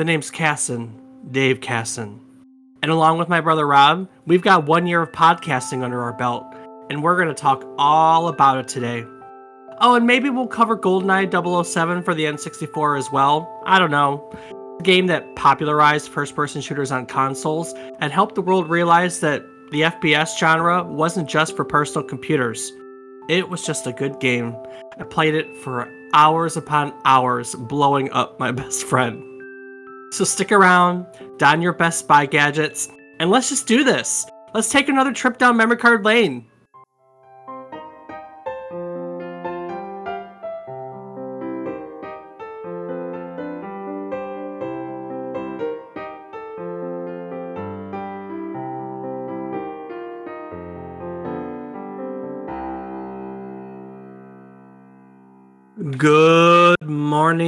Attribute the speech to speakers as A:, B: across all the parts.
A: The name's Casson, Dave Casson. And along with my brother Rob, we've got one year of podcasting under our belt, and we're going to talk all about it today. Oh, and maybe we'll cover GoldenEye 007 for the N64 as well. I don't know. A game that popularized first person shooters on consoles and helped the world realize that the FPS genre wasn't just for personal computers. It was just a good game. I played it for hours upon hours, blowing up my best friend. So stick around, don your best Buy gadgets, and let's just do this. Let's take another trip down memory card lane. Good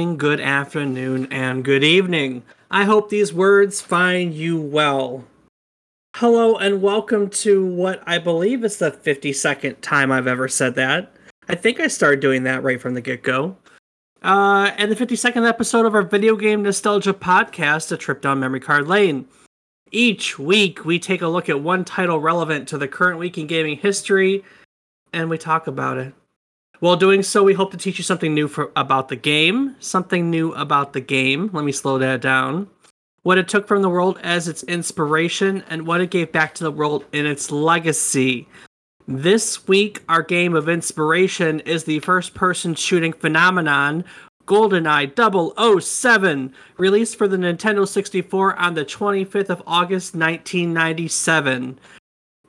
A: morning, good afternoon, and good evening. I hope these words find you well. Hello, and welcome to what I believe is the 52nd time I've ever said that. I think I started doing that right from the get go. Uh, and the 52nd episode of our video game nostalgia podcast, A Trip Down Memory Card Lane. Each week, we take a look at one title relevant to the current week in gaming history, and we talk about it. While doing so, we hope to teach you something new for, about the game, something new about the game. Let me slow that down. What it took from the world as its inspiration, and what it gave back to the world in its legacy. This week, our game of inspiration is the first person shooting phenomenon GoldenEye 007, released for the Nintendo 64 on the 25th of August 1997.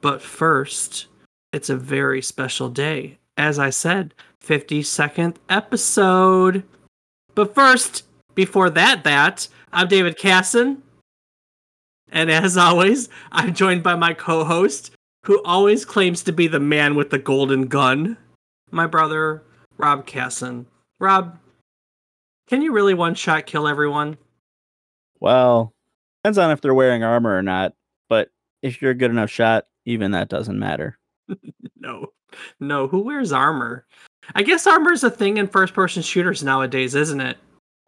A: But first, it's a very special day as I said, 52nd episode. But first, before that, that, I'm David Casson. And as always, I'm joined by my co host, who always claims to be the man with the golden gun, my brother, Rob Casson. Rob, can you really one shot kill everyone?
B: Well, depends on if they're wearing armor or not. But if you're a good enough shot, even that doesn't matter.
A: no. No, who wears armor? I guess armor is a thing in first person shooters nowadays, isn't it?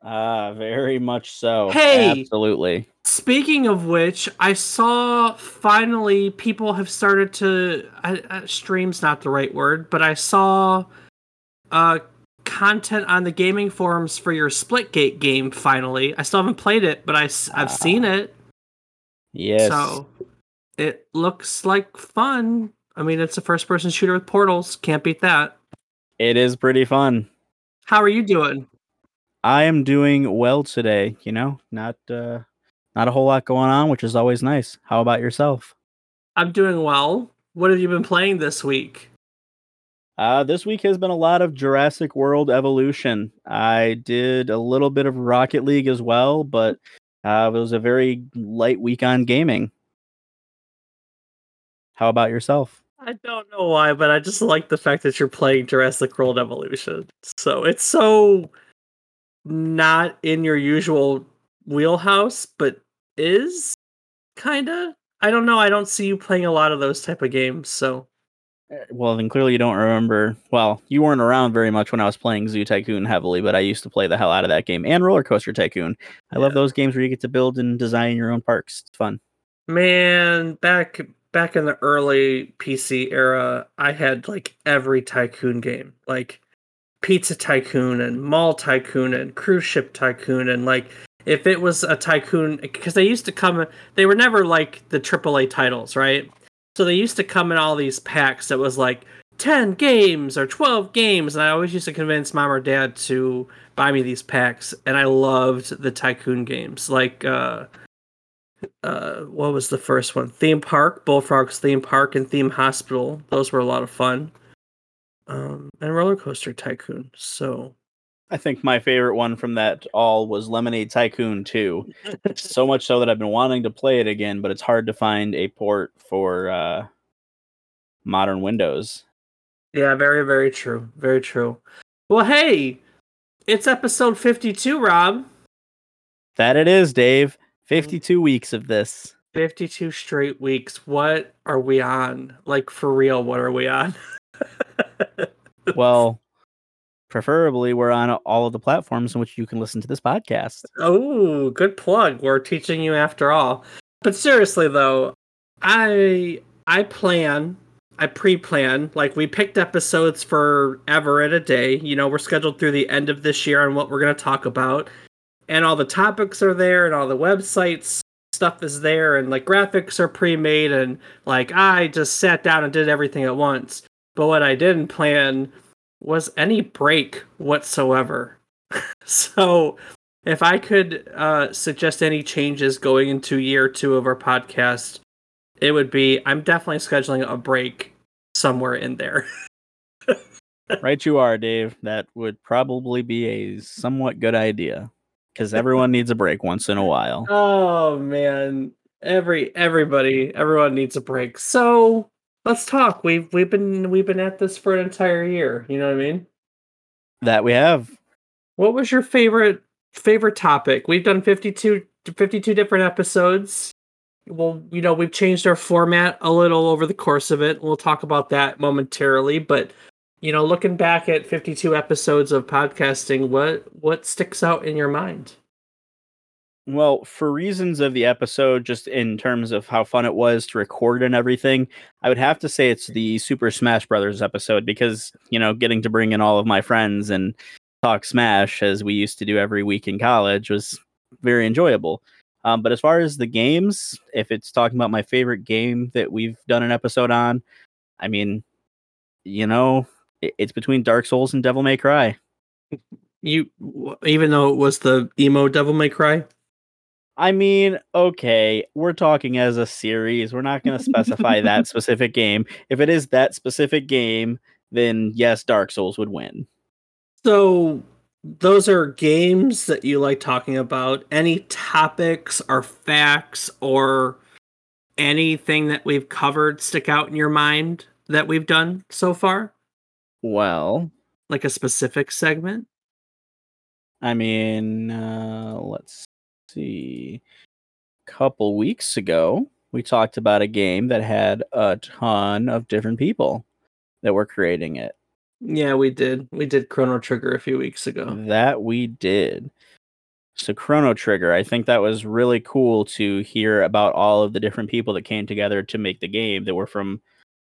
B: Ah, uh, very much so.
A: Hey,
B: absolutely.
A: Speaking of which, I saw finally people have started to uh, uh, streams not the right word, but I saw uh content on the gaming forums for your Splitgate game finally. I still haven't played it, but I I've seen ah. it.
B: Yes.
A: So it looks like fun. I mean, it's a first person shooter with portals. Can't beat that.
B: It is pretty fun.
A: How are you doing?
B: I am doing well today, you know, not uh not a whole lot going on, which is always nice. How about yourself?
A: I'm doing well. What have you been playing this week?
B: Uh, this week has been a lot of Jurassic World Evolution. I did a little bit of Rocket League as well, but uh, it was a very light week on gaming. How about yourself?
A: I don't know why, but I just like the fact that you're playing Jurassic World Evolution. So it's so not in your usual wheelhouse, but is kind of. I don't know. I don't see you playing a lot of those type of games. So,
B: eh, well, then clearly you don't remember. Well, you weren't around very much when I was playing Zoo Tycoon heavily, but I used to play the hell out of that game and Roller Coaster Tycoon. I yeah. love those games where you get to build and design your own parks. It's fun.
A: Man, back back in the early PC era, I had like every tycoon game, like Pizza Tycoon and Mall Tycoon and Cruise Ship Tycoon and like if it was a tycoon because they used to come they were never like the AAA titles, right? So they used to come in all these packs that was like 10 games or 12 games and I always used to convince mom or dad to buy me these packs and I loved the tycoon games like uh uh, what was the first one? Theme Park, Bullfrogs Theme Park, and Theme Hospital. Those were a lot of fun. Um, and Roller Coaster Tycoon. So,
B: I think my favorite one from that all was Lemonade Tycoon 2. so much so that I've been wanting to play it again, but it's hard to find a port for uh, modern Windows.
A: Yeah, very, very true. Very true. Well, hey, it's episode 52, Rob.
B: That it is, Dave. 52 weeks of this.
A: 52 straight weeks. What are we on? Like for real, what are we on?
B: well, Preferably, we're on all of the platforms in which you can listen to this podcast.
A: Oh, good plug. We're teaching you after all. But seriously though, I I plan, I pre-plan. Like we picked episodes for ever at a day. You know, we're scheduled through the end of this year on what we're going to talk about. And all the topics are there and all the websites stuff is there and like graphics are pre-made and like I just sat down and did everything at once. But what I didn't plan was any break whatsoever. so if I could uh, suggest any changes going into year two of our podcast, it would be I'm definitely scheduling a break somewhere in there.
B: right, you are, Dave. That would probably be a somewhat good idea because everyone needs a break once in a while.
A: Oh man, every everybody, everyone needs a break. So let's talk. We've we've been we've been at this for an entire year. You know what I mean?
B: That we have.
A: What was your favorite favorite topic? We've done 52, 52 different episodes. Well, you know, we've changed our format a little over the course of it. We'll talk about that momentarily, but you know, looking back at 52 episodes of podcasting, what what sticks out in your mind?
B: Well, for reasons of the episode, just in terms of how fun it was to record and everything, I would have to say it's the Super Smash Brothers episode because, you know, getting to bring in all of my friends and talk Smash as we used to do every week in college was very enjoyable. Um, but as far as the games, if it's talking about my favorite game that we've done an episode on, I mean, you know, it's between Dark Souls and Devil May Cry.
A: You, even though it was the emo Devil May Cry.
B: I mean, okay, we're talking as a series. We're not going to specify that specific game. If it is that specific game, then yes, Dark Souls would win.
A: So, those are games that you like talking about. Any topics or facts or anything that we've covered stick out in your mind that we've done so far?
B: Well,
A: like a specific segment?
B: I mean, uh, let's see. A couple weeks ago, we talked about a game that had a ton of different people that were creating it.
A: Yeah, we did. We did Chrono Trigger a few weeks ago.
B: That we did. So Chrono Trigger, I think that was really cool to hear about all of the different people that came together to make the game that were from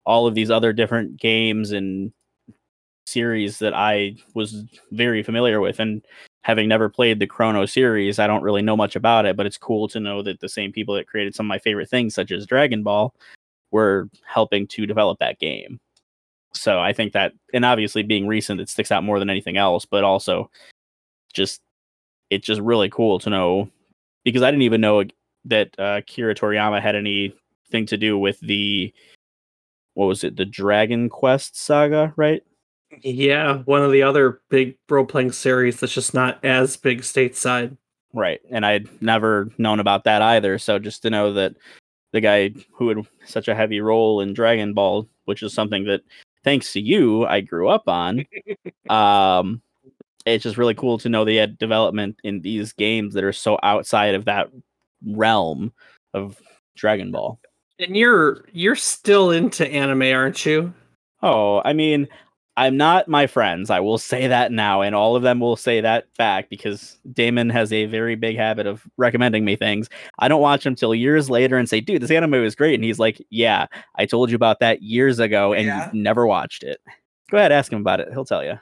B: all of these other different games and series that I was very familiar with. And having never played the Chrono series, I don't really know much about it, but it's cool to know that the same people that created some of my favorite things, such as Dragon Ball, were helping to develop that game. So I think that, and obviously being recent, it sticks out more than anything else, but also just, it's just really cool to know because I didn't even know that uh, Kira Toriyama had anything to do with the, what was it, the Dragon Quest saga, right?
A: Yeah, one of the other big role playing series that's just not as big stateside.
B: Right. And I'd never known about that either. So just to know that the guy who had such a heavy role in Dragon Ball, which is something that thanks to you I grew up on, um it's just really cool to know they had development in these games that are so outside of that realm of Dragon Ball.
A: And you're you're still into anime, aren't you?
B: Oh, I mean, I'm not my friends. I will say that now, and all of them will say that back because Damon has a very big habit of recommending me things. I don't watch them till years later and say, "Dude, this anime was great," and he's like, "Yeah, I told you about that years ago, and yeah. you never watched it." Go ahead, ask him about it. He'll tell you.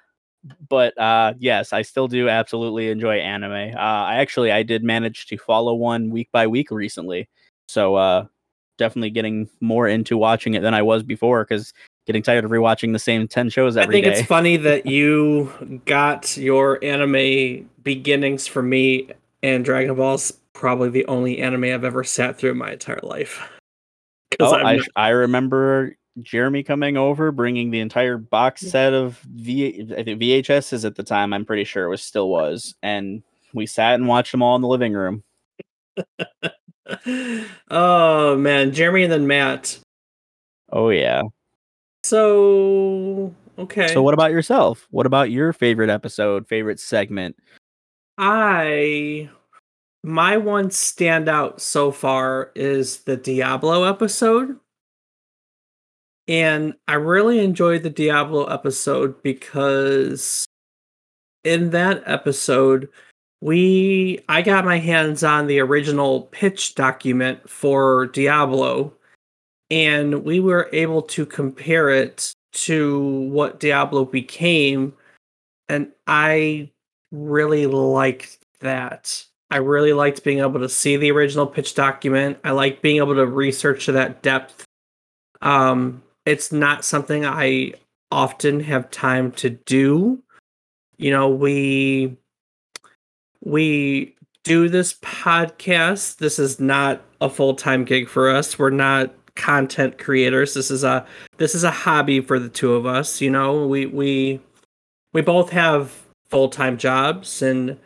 B: But uh, yes, I still do absolutely enjoy anime. Uh, I actually I did manage to follow one week by week recently, so uh, definitely getting more into watching it than I was before because getting tired of rewatching the same 10 shows every
A: I think
B: day.
A: it's funny that you got your anime beginnings from me and Dragon Ball's probably the only anime I've ever sat through in my entire life.
B: Oh, I, I remember Jeremy coming over, bringing the entire box set of v, I think VHSs at the time. I'm pretty sure it was still was, and we sat and watched them all in the living room.
A: oh man, Jeremy and then Matt.
B: Oh yeah.
A: So okay.
B: So what about yourself? What about your favorite episode, favorite segment?
A: I my one standout so far is the Diablo episode. And I really enjoyed the Diablo episode because in that episode, we I got my hands on the original pitch document for Diablo, and we were able to compare it to what Diablo became, and I really liked that. I really liked being able to see the original pitch document. I like being able to research to that depth. Um, it's not something I often have time to do. You know, we we do this podcast. This is not a full-time gig for us. We're not content creators. This is a this is a hobby for the two of us, you know. We we we both have full-time jobs and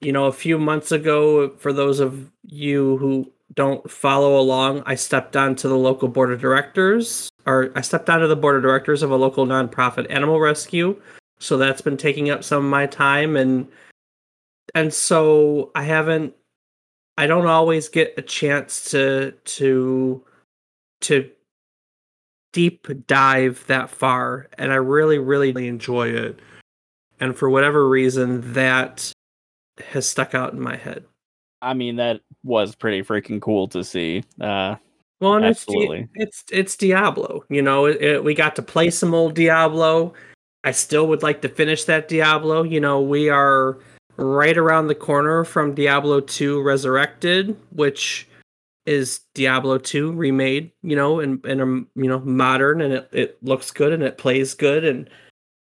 A: you know, a few months ago for those of you who don't follow along, I stepped onto the local board of directors or I stepped onto the board of directors of a local nonprofit animal rescue. So that's been taking up some of my time and and so I haven't I don't always get a chance to to to deep dive that far and I really really enjoy it. And for whatever reason that has stuck out in my head.
B: I mean that was pretty freaking cool to see. Uh
A: well, and absolutely. It's, it's it's Diablo. You know, it, it, we got to play some old Diablo. I still would like to finish that Diablo. You know, we are right around the corner from Diablo 2 Resurrected, which is Diablo 2 remade, you know, and and um, you know, modern and it, it looks good and it plays good and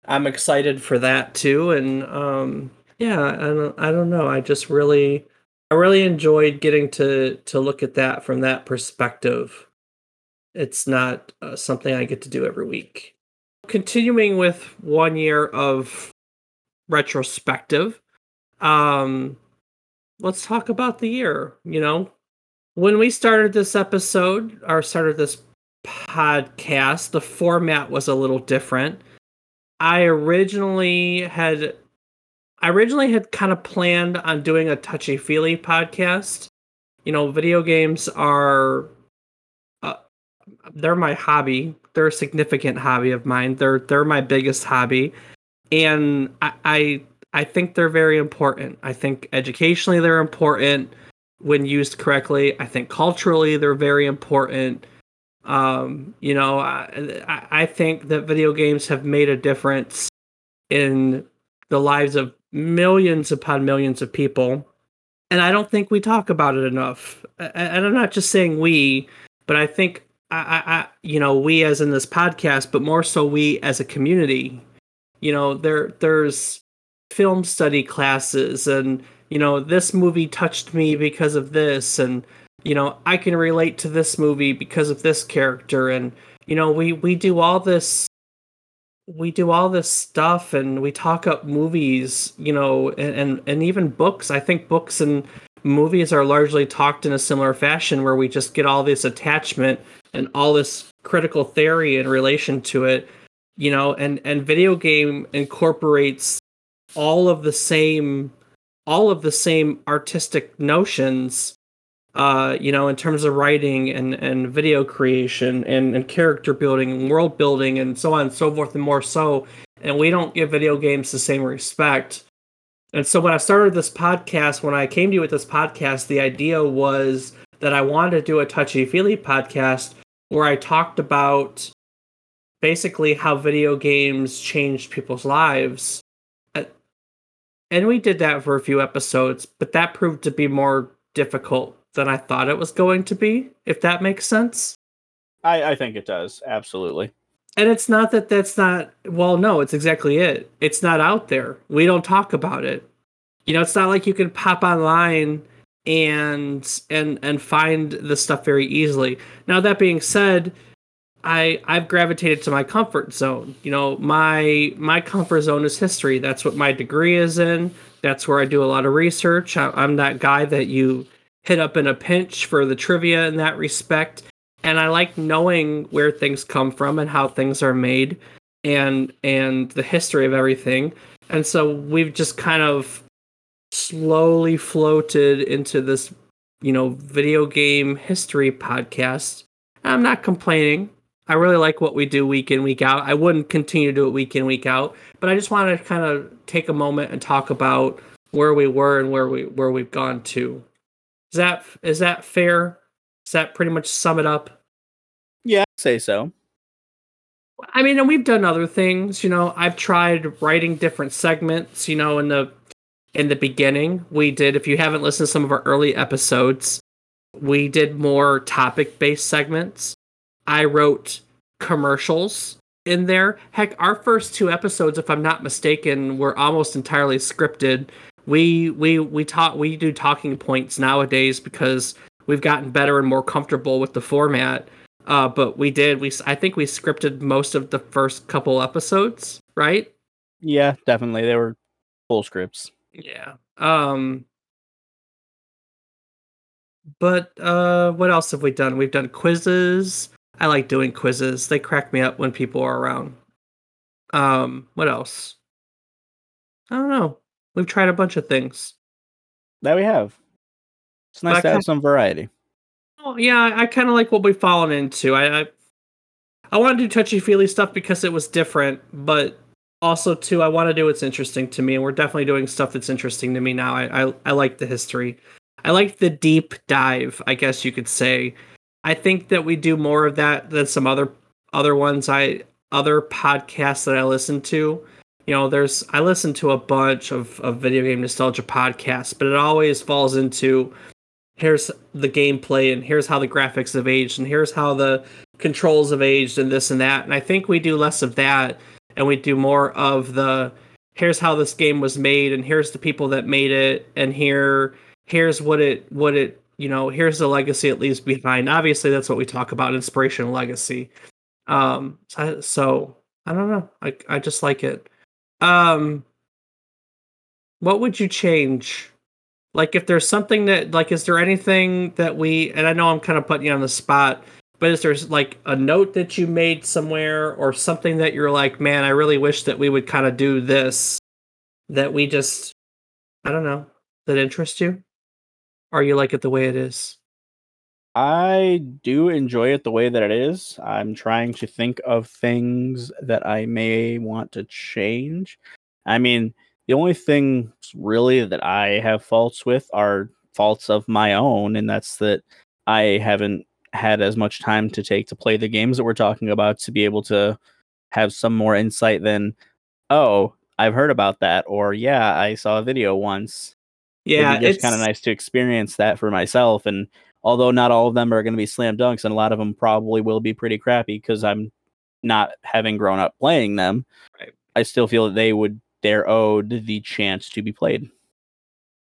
A: I'm excited for that too and um yeah, I don't I don't know. I just really I really enjoyed getting to to look at that from that perspective. It's not uh, something I get to do every week. Continuing with one year of retrospective, um, let's talk about the year. You know, when we started this episode or started this podcast, the format was a little different. I originally had I originally had kind of planned on doing a touchy feely podcast. You know, video games are uh, they're my hobby. They're a significant hobby of mine. They're they're my biggest hobby, and I, I I think they're very important. I think educationally they're important when used correctly. I think culturally they're very important. Um, you know, I, I think that video games have made a difference in the lives of millions upon millions of people. And I don't think we talk about it enough. And I'm not just saying we, but I think I, I, you know, we as in this podcast, but more so we as a community. You know, there there's film study classes and you know, this movie touched me because of this and you know, I can relate to this movie because of this character and you know, we we do all this we do all this stuff and we talk up movies, you know, and, and, and even books. I think books and movies are largely talked in a similar fashion where we just get all this attachment and all this critical theory in relation to it, you know, and, and video game incorporates all of the same all of the same artistic notions uh, you know, in terms of writing and, and video creation and, and character building and world building and so on and so forth and more so. And we don't give video games the same respect. And so when I started this podcast, when I came to you with this podcast, the idea was that I wanted to do a touchy feely podcast where I talked about basically how video games changed people's lives. And we did that for a few episodes, but that proved to be more difficult than I thought it was going to be, if that makes sense.
B: I, I think it does, absolutely.
A: And it's not that that's not, well, no, it's exactly it. It's not out there. We don't talk about it. You know, it's not like you can pop online and and and find the stuff very easily. Now that being said, I I've gravitated to my comfort zone. You know, my my comfort zone is history. That's what my degree is in. That's where I do a lot of research. I, I'm that guy that you hit up in a pinch for the trivia in that respect. And I like knowing where things come from and how things are made and and the history of everything. And so we've just kind of slowly floated into this, you know, video game history podcast. I'm not complaining. I really like what we do week in week out. I wouldn't continue to do it week in week out, but I just want to kind of take a moment and talk about where we were and where we where we've gone to. Is that is that fair? Does that pretty much sum it up?
B: Yeah, I'd say so.
A: I mean, and we've done other things. You know, I've tried writing different segments. You know, in the in the beginning, we did. If you haven't listened to some of our early episodes, we did more topic based segments. I wrote commercials in there. Heck, our first two episodes, if I'm not mistaken, were almost entirely scripted. We we we talk we do talking points nowadays because we've gotten better and more comfortable with the format. Uh, but we did we I think we scripted most of the first couple episodes, right?
B: Yeah, definitely. They were full scripts.
A: Yeah. Um but uh what else have we done? We've done quizzes. I like doing quizzes. They crack me up when people are around. Um, what else? I don't know. We've tried a bunch of things.
B: That we have. It's nice
A: I
B: to have some variety.
A: Oh, yeah, I kind of like what we've fallen into. I, I I want to do touchy feely stuff because it was different, but also too, I want to do what's interesting to me, and we're definitely doing stuff that's interesting to me now. I I, I like the history. I like the deep dive, I guess you could say. I think that we do more of that than some other other ones I other podcasts that I listen to. You know, there's I listen to a bunch of, of video game nostalgia podcasts, but it always falls into here's the gameplay and here's how the graphics have aged and here's how the controls have aged and this and that. And I think we do less of that and we do more of the here's how this game was made and here's the people that made it and here here's what it what it you know here's the legacy it leaves behind. Obviously that's what we talk about inspiration legacy. Um so, so i don't know. I i just like it. Um what would you change? Like if there's something that like is there anything that we and i know i'm kind of putting you on the spot but is there like a note that you made somewhere or something that you're like man i really wish that we would kind of do this that we just i don't know that interests you or you like it the way it is
B: I do enjoy it the way that it is. I'm trying to think of things that I may want to change. I mean, the only things really that I have faults with are faults of my own, and that's that I haven't had as much time to take to play the games that we're talking about to be able to have some more insight than, oh, I've heard about that, or yeah, I saw a video once.
A: Yeah
B: It'd
A: it's
B: kind of nice to experience that for myself. And although not all of them are going to be slam dunks, and a lot of them probably will be pretty crappy because I'm not having grown up playing them,
A: Right.
B: I still feel that they would they're owed the chance to be played.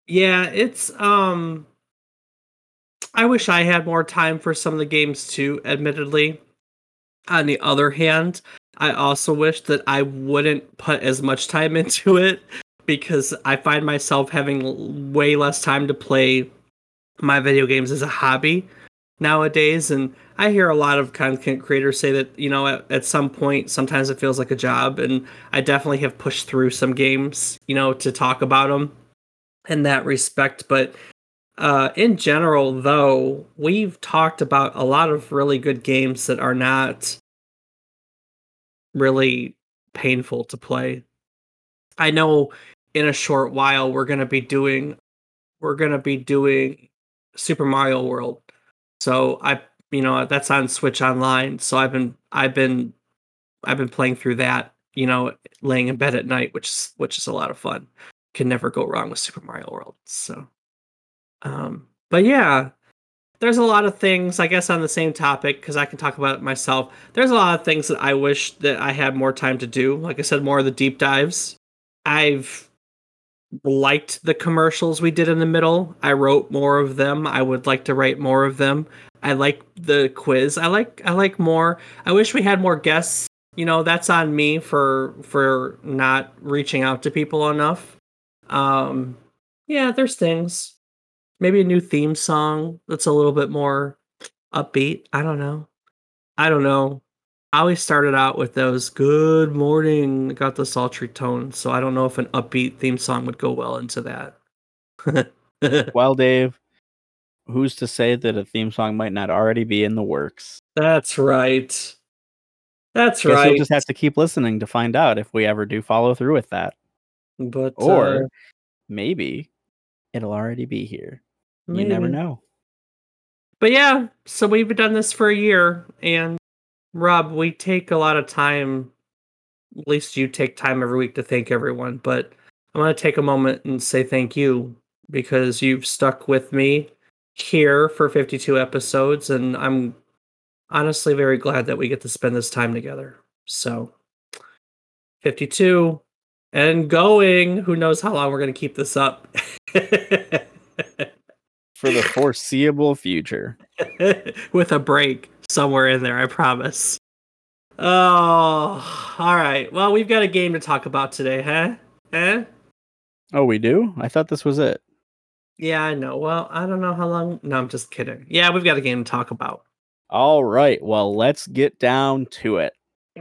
A: Yeah, it's um I wish I had more time for some of the games too, admittedly. On the other hand, I also wish that I wouldn't put as much time into it because I find myself having way less time to play my video games as a hobby nowadays and I hear a lot of content creators say that, you know, at, at some point sometimes it feels like a job and I definitely have pushed through some games, you know, to talk about them in that respect. But uh, in general, though, we've talked about a lot of really good games that are not really painful to play. I know in a short while we're going to be doing we're going to be doing Super Mario World. So I you know that's on Switch Online. So I've been I've been I've been playing through that, you know, laying in bed at night, which is which is a lot of fun. Can never go wrong with Super Mario World. So um but yeah, there's a lot of things I guess on the same topic because I can talk about it myself. There's a lot of things that I wish that I had more time to do. Like I said, more of the deep dives. I've liked the commercials we did in the middle. I wrote more of them. I would like to write more of them. I like the quiz. I like I like more. I wish we had more guests. You know, that's on me for for not reaching out to people enough. Um yeah, there's things. Maybe a new theme song that's a little bit more upbeat. I don't know. I don't know. I always started out with those good morning, got the sultry tone. So I don't know if an upbeat theme song would go well into that.
B: Well, Dave, who's to say that a theme song might not already be in the works?
A: That's right. That's
B: Guess
A: right.
B: we'll just have to keep listening to find out if we ever do follow through with that.
A: but
B: Or
A: uh,
B: maybe it'll already be here. You never know.
A: But yeah, so we've done this for a year, and Rob, we take a lot of time. At least you take time every week to thank everyone. But I'm going to take a moment and say thank you because you've stuck with me here for 52 episodes, and I'm honestly very glad that we get to spend this time together. So, 52 and going. Who knows how long we're going to keep this up?
B: For the foreseeable future.
A: with a break somewhere in there, I promise. Oh, all right. Well, we've got a game to talk about today, huh? Huh?
B: Oh, we do? I thought this was it.
A: Yeah, I know. Well, I don't know how long. No, I'm just kidding. Yeah, we've got a game to talk about.
B: All right. Well, let's get down to it.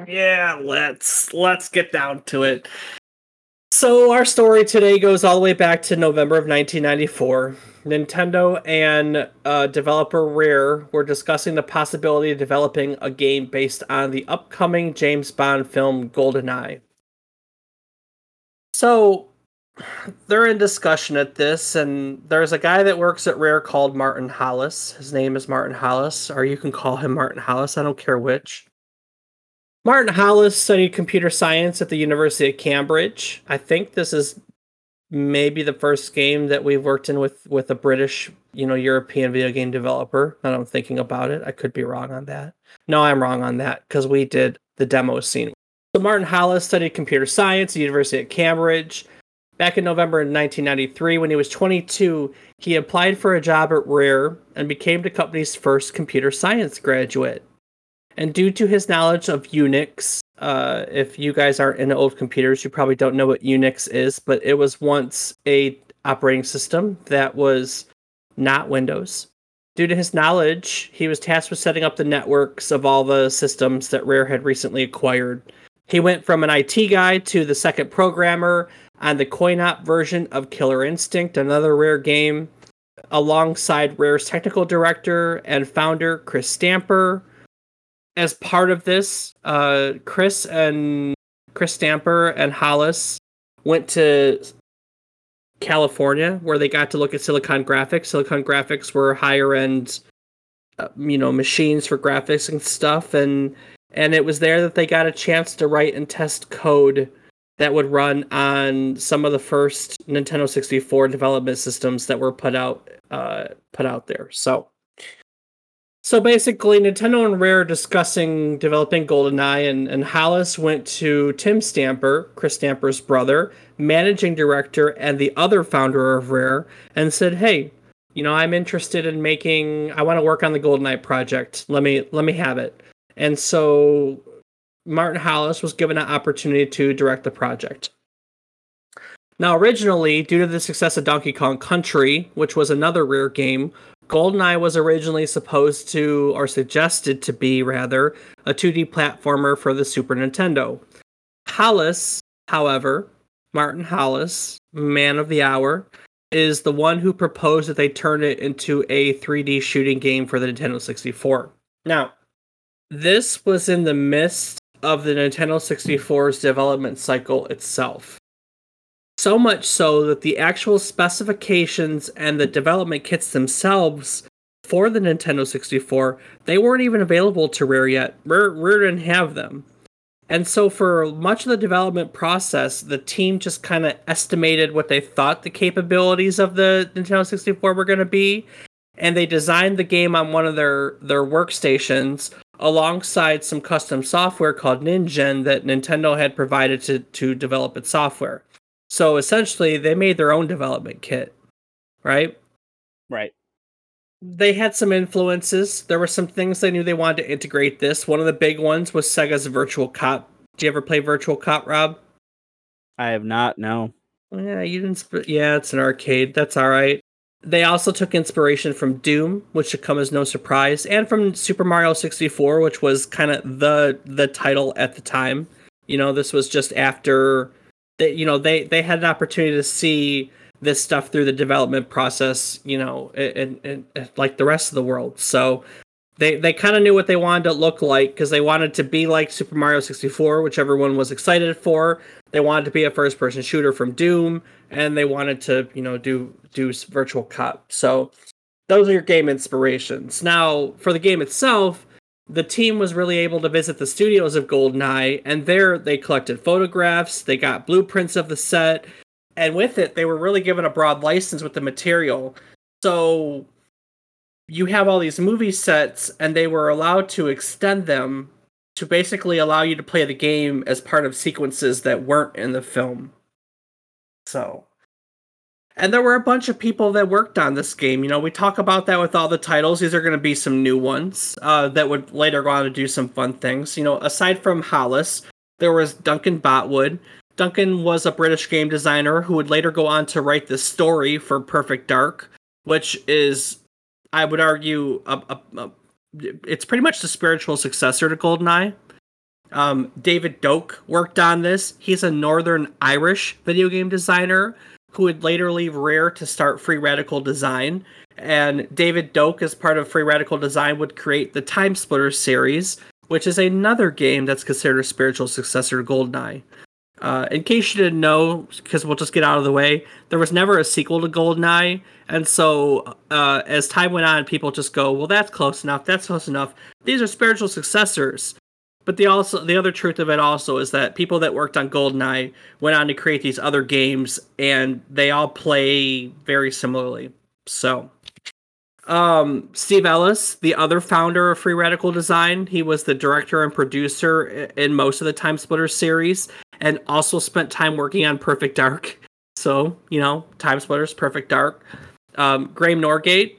A: Yeah, let's let's get down to it. So our story today goes all the way back to November of 1994. Nintendo and uh, developer Rare were discussing the possibility of developing a game based on the upcoming James Bond film GoldenEye. So they're in discussion at this, and there's a guy that works at Rare called Martin Hollis. His name is Martin Hollis, or you can call him Martin Hollis. I don't care which. Martin Hollis studied computer science at the University of Cambridge. I think this is maybe the first game that we've worked in with with a British, you know, European video game developer. Now I'm thinking about it. I could be wrong on that. No, I'm wrong on that because we did the demo scene. So Martin Hollis studied computer science at the University of Cambridge. Back in November 1993, when he was 22, he applied for a job at Rare and became the company's first computer science graduate. And due to his knowledge of Unix, uh, if you guys aren't into old computers, you probably don't know what Unix is, but it was once a operating system that was not Windows. Due to his knowledge, he was tasked with setting up the networks of all the systems that Rare had recently acquired. He went from an IT guy to the second programmer on the coin-op version of Killer Instinct, another Rare game, alongside Rare's technical director and founder Chris Stamper as part of this, uh, Chris and Chris Stamper and Hollis went to California where they got to look at Silicon Graphics. Silicon Graphics were higher end, uh, you know, machines for graphics and stuff, and and it was there that they got a chance to write and test code that would run on some of the first Nintendo 64 development systems that were put out uh, put out there. So so basically, Nintendo and Rare discussing developing GoldenEye, and, and Hollis went to Tim Stamper, Chris Stamper's brother, managing director, and the other founder of Rare, and said, "Hey, you know, I'm interested in making. I want to work on the GoldenEye project. Let me let me have it." And so Martin Hollis was given an opportunity to direct the project. Now, originally, due to the success of Donkey Kong Country, which was another Rare game, GoldenEye was originally supposed to, or suggested to be rather, a 2D platformer for the Super Nintendo. Hollis, however, Martin Hollis, man of the hour, is the one who proposed that they turn it into a 3D shooting game for the Nintendo 64. Now, this was in the midst of the Nintendo 64's development cycle itself. So much so that the actual specifications and the development kits themselves for the Nintendo 64, they weren't even available to Rare yet. Rare, Rare didn't have them. And so for much of the development process, the team just kind of estimated what they thought the capabilities of the Nintendo 64 were going to be, and they designed the game on one of their their workstations alongside some custom software called Ninja that Nintendo had provided to to develop its software. So essentially, they made their own development kit, right?
B: Right.
A: They had some influences. There were some things they knew they wanted to integrate this. One of the big ones was Sega's Virtual Cop. Do you ever play Virtual Cop, Rob?
B: I have not, no.
A: Yeah, you didn't. Sp- yeah, it's an arcade. That's all right. They also took inspiration from Doom, which should come as no surprise, and from Super Mario 64, which was kind of the the title at the time. You know, this was just after they, you know, they they had an opportunity to see this stuff through the development process, you know, and, and, and like the rest of the world. So they they kind of knew what they wanted to look like because they wanted to be like Super Mario 64, which everyone was excited for. They wanted to be a first person shooter from Doom, and they wanted to you know do do Virtual Cop. So those are your game inspirations. Now for the game itself, the team was really able to visit the studios of GoldenEye, and there they collected photographs, they got blueprints of the set, and with it, they were really given a broad license with the material. So you have all these movie sets, and they were allowed to extend them to basically allow you to play the game as part of sequences that weren't in the film. So and there were a bunch of people that worked on this game. You know, we talk about that with all the titles. These are going to be some new ones uh, that would later go on to do some fun things. You know, aside from Hollis, there was Duncan Botwood. Duncan was a British game designer who would later go on to write the story for Perfect Dark, which is, I would argue, a, a, a, it's pretty much the spiritual successor to GoldenEye. Um, David Doak worked on this. He's a Northern Irish video game designer who would later leave Rare to start Free Radical Design. And David Doak, as part of Free Radical Design, would create the Time Splitter series, which is another game that's considered a spiritual successor to GoldenEye. Uh, in case you didn't know, because we'll just get out of the way, there was never a sequel to GoldenEye, and so uh, as time went on, people just go, "Well, that's close enough. That's close enough. These are spiritual successors." But the also the other truth of it also is that people that worked on GoldenEye went on to create these other games, and they all play very similarly. So, um, Steve Ellis, the other founder of Free Radical Design, he was the director and producer in most of the Time Splitter series, and also spent time working on Perfect Dark. So, you know, Time Splitters, Perfect Dark. Um, Graeme Norgate,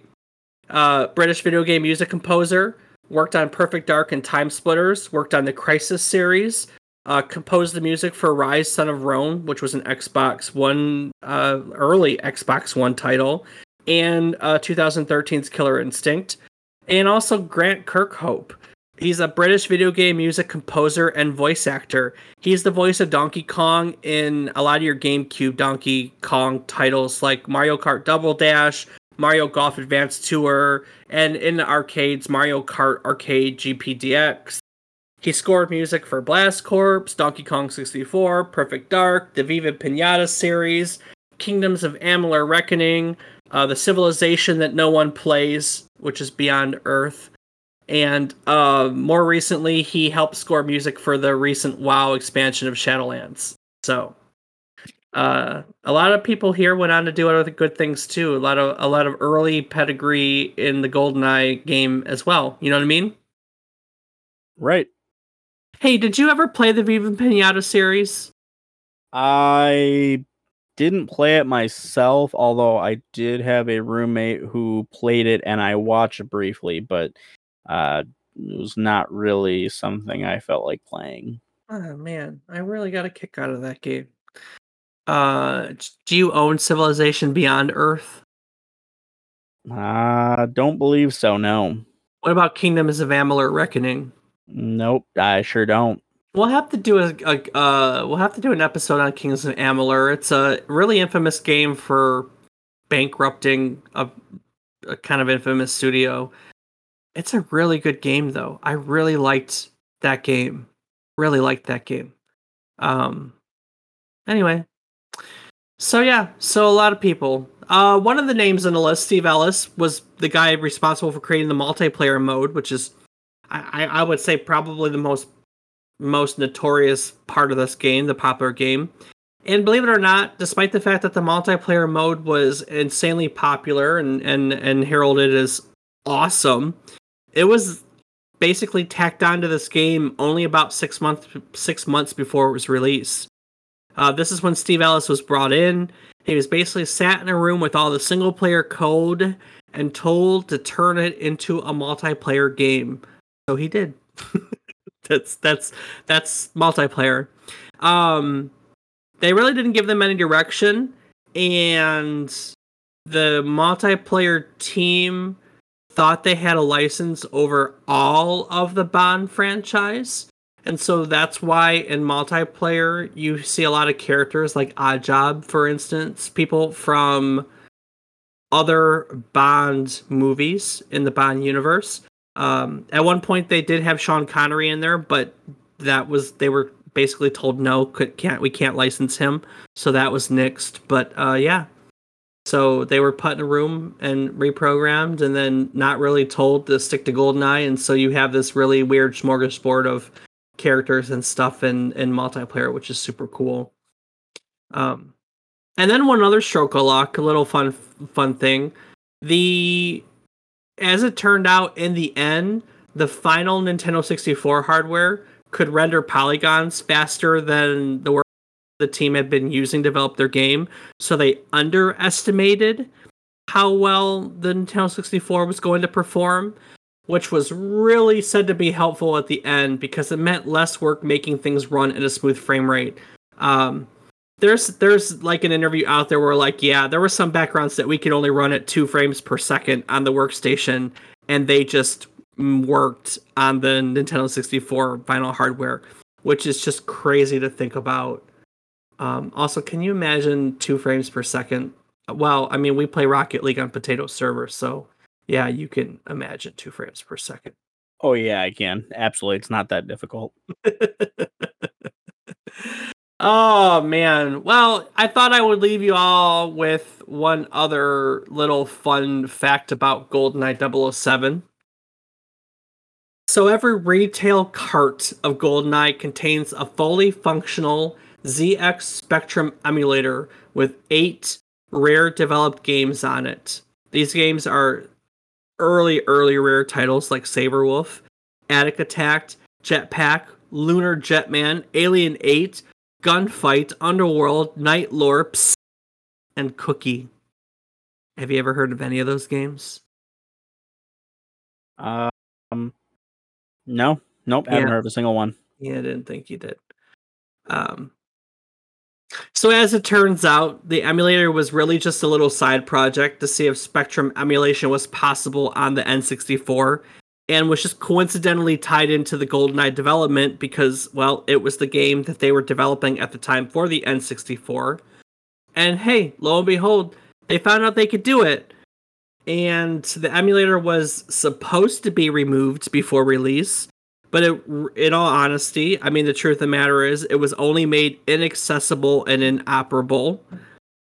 A: uh, British video game music composer worked on Perfect Dark and Time Splitters, worked on the Crysis series, uh, composed the music for Ryse Son of Rome, which was an Xbox One, uh, early Xbox One title, and uh, 2013's Killer Instinct, and also Grant Kirkhope. He's a British video game music composer and voice actor. He's the voice of Donkey Kong in a lot of your GameCube Donkey Kong titles like Mario Kart Double Dash, Mario Golf Advance Tour, and in the arcades, Mario Kart Arcade GPDX. He scored music for Blast Corps, Donkey Kong 64, Perfect Dark, the Viva Pinata series, Kingdoms of Amalur Reckoning, uh, the Civilization That No One Plays, which is Beyond Earth. And uh, more recently, he helped score music for the recent WoW expansion of Shadowlands. So, uh, a lot of people here went on to do other good things too. A lot of a lot of early pedigree in the GoldenEye game as well. You know what I mean?
B: Right.
A: Hey, did you ever play the Viva Pinata series?
B: I didn't play it myself, although I did have a roommate who played it and I watched it briefly, but uh, it was not really something I felt like playing.
A: Oh man, I really got a kick out of that game. Uh, do you own Civilization Beyond Earth?
B: Uh, don't believe so. No.
A: What about Kingdoms of Amalur Reckoning?
B: Nope, I sure don't.
A: We'll have to do a, a uh, we'll have to do an episode on Kingdoms of Amalur. It's a really infamous game for bankrupting a, a kind of infamous studio. It's a really good game though. I really liked that game. Really liked that game. Um anyway, so yeah, so a lot of people. Uh, one of the names on the list, Steve Ellis, was the guy responsible for creating the multiplayer mode, which is, I, I would say, probably the most most notorious part of this game, the popular game. And believe it or not, despite the fact that the multiplayer mode was insanely popular and and and heralded as awesome, it was basically tacked onto this game only about six months six months before it was released. Uh, this is when Steve Ellis was brought in. He was basically sat in a room with all the single player code and told to turn it into a multiplayer game. So he did. that's that's that's multiplayer. Um, they really didn't give them any direction, and the multiplayer team thought they had a license over all of the Bond franchise. And so that's why in multiplayer you see a lot of characters like Oddjob, for instance, people from other Bond movies in the Bond universe. Um, at one point, they did have Sean Connery in there, but that was they were basically told no, could, can't we can't license him, so that was nixed. But uh, yeah, so they were put in a room and reprogrammed, and then not really told to stick to Goldeneye, and so you have this really weird smorgasbord of characters and stuff in in multiplayer, which is super cool. Um, and then one other stroke of luck, a little fun fun thing. The as it turned out in the end, the final Nintendo 64 hardware could render polygons faster than the work the team had been using to develop their game. So they underestimated how well the Nintendo 64 was going to perform, which was really said to be helpful at the end because it meant less work making things run at a smooth frame rate. Um, there's there's like an interview out there where like yeah there were some backgrounds that we could only run at two frames per second on the workstation and they just worked on the Nintendo 64 vinyl hardware, which is just crazy to think about. Um, also, can you imagine two frames per second? Well, I mean, we play Rocket League on Potato servers, so yeah, you can imagine two frames per second.
B: Oh yeah, I can. Absolutely, it's not that difficult.
A: oh man. Well, I thought I would leave you all with one other little fun fact about GoldenEye 007. So every retail cart of GoldenEye contains a fully functional ZX Spectrum emulator with eight Rare developed games on it. These games are early, early Rare titles like Saberwolf, Atic Atac, Jetpac, Lunar Jetman, Alien 8, Gunfight, Underwurlde, Knight Lore, Psst, and Cookie. Have you ever heard of any of those games?
B: Um, no, nope, haven't heard of a single one.
A: Yeah, I didn't think you did. Um, so as it turns out, the emulator was really just a little side project to see if Spectrum emulation was possible on the N64, and was just coincidentally tied into the GoldenEye development because, well, it was the game that they were developing at the time for the N64. And hey, lo and behold, they found out they could do it. And the emulator was supposed to be removed before release, but it, in all honesty, I mean, the truth of the matter is, it was only made inaccessible and inoperable.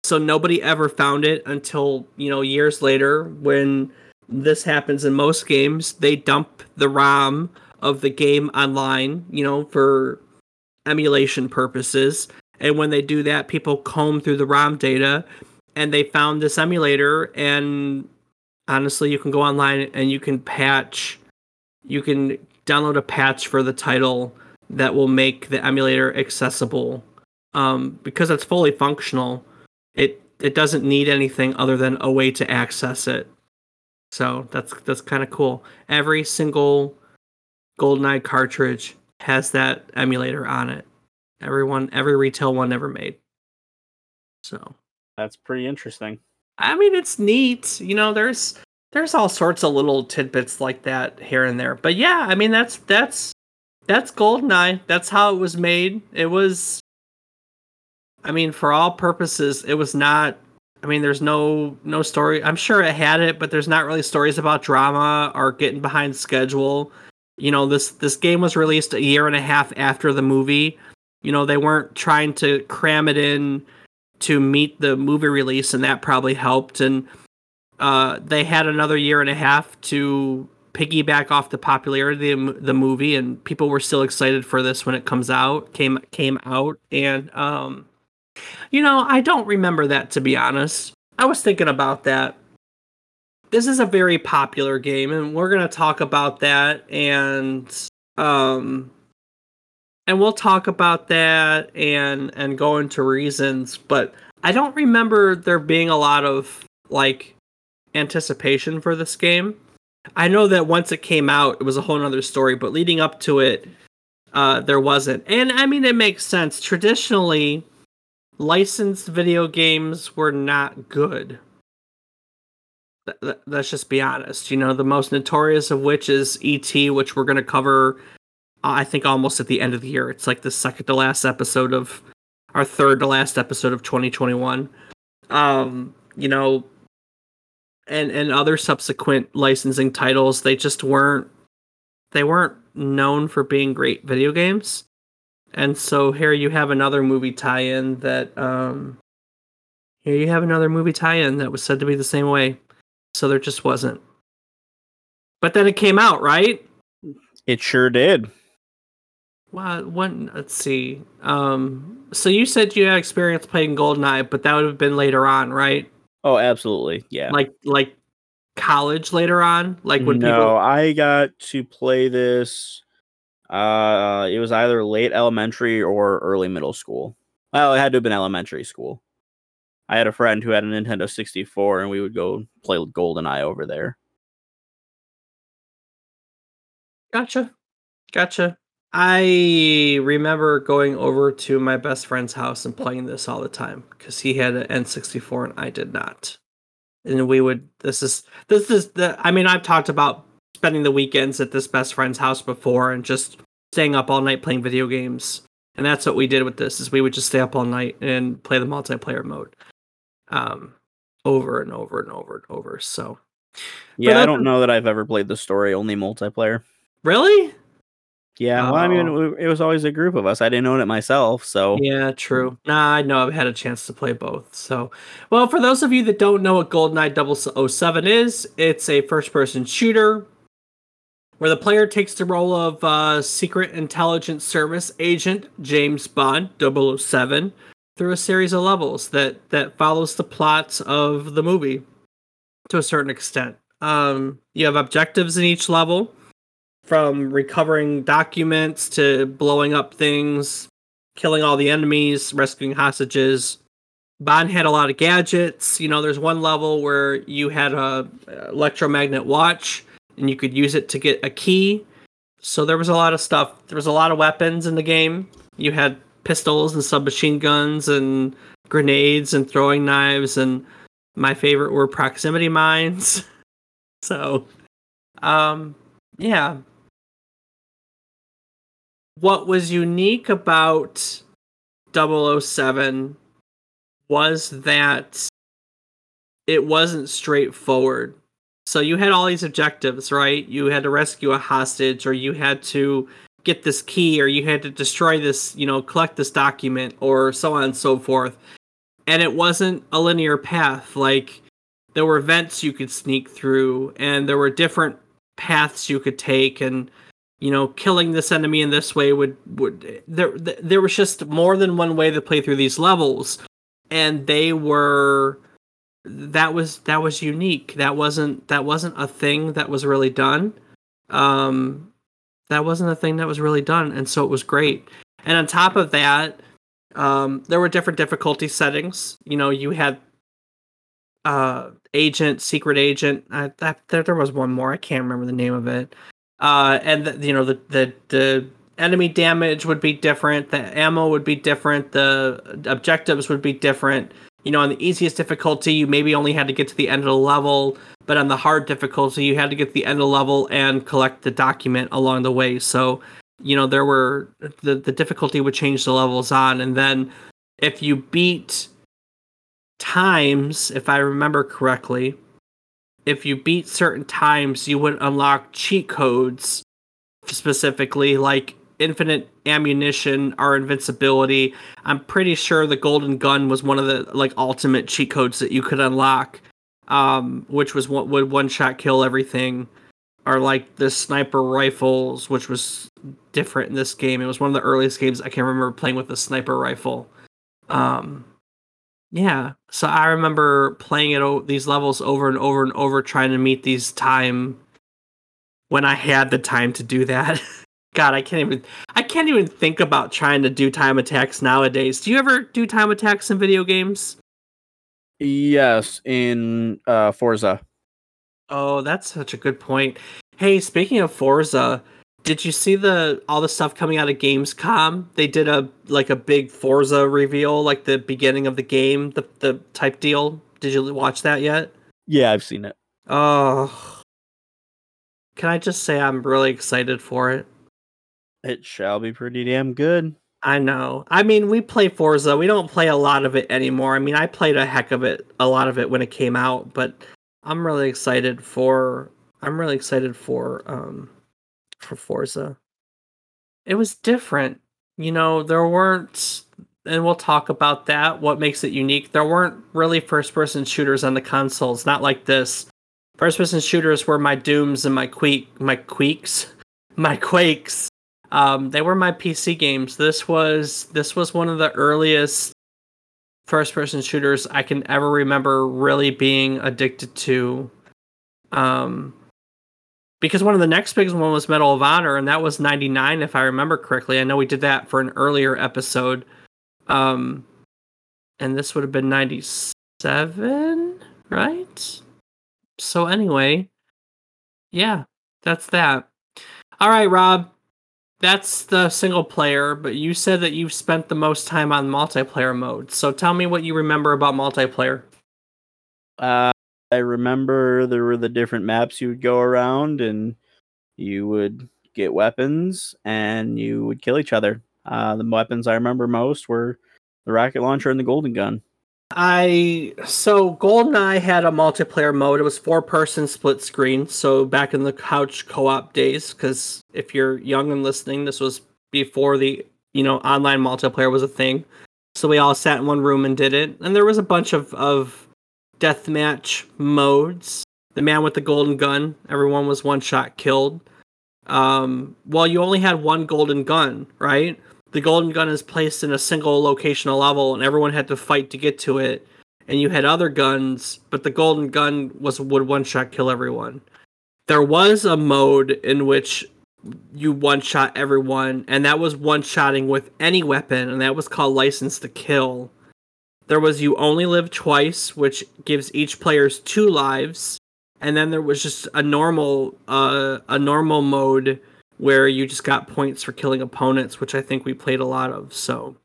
A: So nobody ever found it until, you know, years later when this happens in most games. They dump the ROM of the game online, you know, for emulation purposes. And when they do that, people comb through the ROM data and they found this emulator. And honestly, you can go online and you can patch, you can download a patch for the title that will make the emulator accessible. Um, because it's fully functional, it it doesn't need anything other than a way to access it. So that's that's kind of cool. Every single GoldenEye cartridge has that emulator on it. Everyone, every retail one ever made. So
B: That's pretty interesting.
A: I mean, it's neat. You know, there's there's all sorts of little tidbits like that here and there. But yeah, I mean, that's that's that's GoldenEye. That's how it was made. It was. I mean, for all purposes, it was not. I mean, there's no no story. I'm sure it had it, but there's not really stories about drama or getting behind schedule. You know, this this game was released a year and a half after the movie. You know, they weren't trying to cram it in to meet the movie release, and that probably helped. And uh, they had another year and a half to piggyback off the popularity of the movie, and people were still excited for this when it comes out came came out. And um, you know, I don't remember that to be honest. I was thinking about that. This is a very popular game, and we're gonna talk about that and um and we'll talk about that and and go into reasons but i don't remember there being a lot of like anticipation for this game. I know that once it came out it was a whole nother story but leading up to it uh there wasn't. And i mean it makes sense. Traditionally licensed video games were not good. Th- th- let's just be honest. You know the most notorious of which is E.T. which we're going to cover I think almost at the end of the year. It's like the second to last episode of our third to last episode of 2021. Um, you know, and and other subsequent licensing titles, they just weren't they weren't known for being great video games. And so here you have another movie tie-in that um here you have another movie tie-in that was said to be the same way. So there just wasn't. But then it came out, right?
B: It sure did.
A: Well, one let's see. Um so you said you had experience playing GoldenEye, but that would have been later on, right?
B: Oh, absolutely. Yeah.
A: Like like college later on? Like when
B: no,
A: people
B: I got to play this. Uh, it was either late elementary or early middle school. Well, it had to have been elementary school. I had a friend who had a Nintendo 64, and we would go play GoldenEye over there.
A: Gotcha. Gotcha. I remember going over to my best friend's house and playing this all the time because he had an N64 and I did not. And we would this is this is the I mean I've talked about spending the weekends at this best friend's house before and just staying up all night playing video games. And that's what we did with this is we would just stay up all night and play the multiplayer mode. Um over and over and over and over. So
B: Yeah, I don't know that I've ever played the story only multiplayer.
A: really?
B: Yeah, well, I mean,
A: Oh.
B: it was always a group of us. I didn't own it myself, so
A: Yeah, true. Nah, I know I've had a chance to play both. So, well, for those of you that don't know what GoldenEye 007 is, it's a first person shooter where the player takes the role of uh, Secret Intelligence Service agent James Bond 007 through a series of levels that, that follows the plots of the movie to a certain extent. Um, you have objectives in each level from recovering documents to blowing up things killing all the enemies, rescuing hostages. Bond had a lot of gadgets. You know, there's one level where you had a electromagnet watch and you could use it to get a key. So there was a lot of stuff. There was a lot of weapons in the game. You had pistols and submachine guns and grenades and throwing knives and my favorite were proximity mines. so um yeah, what was unique about 007 was that it wasn't straightforward. So you had all these objectives, right? You had to rescue a hostage or you had to get this key or you had to destroy this, you know, collect this document or so on and so forth. And it wasn't a linear path. Like there were vents you could sneak through and there were different paths you could take and you know, killing this enemy in this way would would there there was just more than one way to play through these levels, and they were that was that was unique. That wasn't that wasn't a thing that was really done. Um, that wasn't a thing that was really done, and so it was great. And on top of that, um, there were different difficulty settings. You know, you had uh agent, secret agent. I, that there, there was one more. I can't remember the name of it uh, and the, you know the, the the enemy damage would be different, the ammo would be different, the objectives would be different. You know, on the easiest difficulty, you maybe only had to get to the end of the level, but on the hard difficulty, you had to get to the end of the level and collect the document along the way. So, you know, there were the the difficulty would change the levels on, and then if you beat times, if I remember correctly, if you beat certain times, you would unlock cheat codes specifically, like infinite ammunition or invincibility. I'm pretty sure the golden gun was one of the like ultimate cheat codes that you could unlock, um, which was what would one shot kill everything. Or like the sniper rifles, which was different in this game. It was one of the earliest games I can remember playing with a sniper rifle. Um, yeah, so I remember playing it o- these levels over and over and over, trying to meet these time when I had the time to do that. God, I can't even I can't even think about trying to do time attacks nowadays. Do you ever do time attacks in video games?
B: yes, in uh, Forza.
A: Oh, that's such a good point. Hey, speaking of Forza, did you see the all the stuff coming out of Gamescom? They did a like a big Forza reveal, like the beginning of the game, the the type deal. Did you watch that yet?
B: Yeah, I've seen it.
A: Oh, can I just say I'm really excited for it?
B: It shall be pretty damn good.
A: I know. I mean, we play Forza. We don't play a lot of it anymore. I mean, I played a heck of it, a lot of it when it came out, but I'm really excited for I'm really excited for um for Forza. It was different. You know, there weren't and we'll talk about that, what makes it unique. There weren't really first person shooters on the consoles, not like this. First person shooters were my Dooms and my Queek my Queeks. My Quakes. Um, they were my PC games. This was this was one of the earliest first person shooters I can ever remember really being addicted to. Um, because one of the next biggest one was Medal of Honor, and that was '99, if I remember correctly. I know we did that for an earlier episode, um, and this would have been '97, right? So anyway, yeah, that's that. All right, Rob, that's the single player, but you said that you've spent the most time on multiplayer mode. So tell me what you remember about multiplayer.
B: Uh, I remember there were the different maps you would go around and you would get weapons and you would kill each other. Uh, the weapons I remember most were the rocket launcher and the golden gun.
A: I so GoldenEye had a multiplayer mode. It was four person split screen. So back in the couch co op days, because if you're young and listening, this was before the you know online multiplayer was a thing. So we all sat in one room and did it, and there was a bunch of of deathmatch modes. The man with the golden gun, everyone was one shot killed. Um, well, you only had one golden gun, right? The golden gun is placed in a single locational level, and everyone had to fight to get to it. And you had other guns, but the golden gun was would one shot kill everyone. There was a mode in which you one shot everyone, and that was one shotting with any weapon, and that was called License to Kill. There was You Only Live Twice, which gives each players two lives, and then there was just a normal uh, a normal mode where you just got points for killing opponents, which I think we played a lot of. So,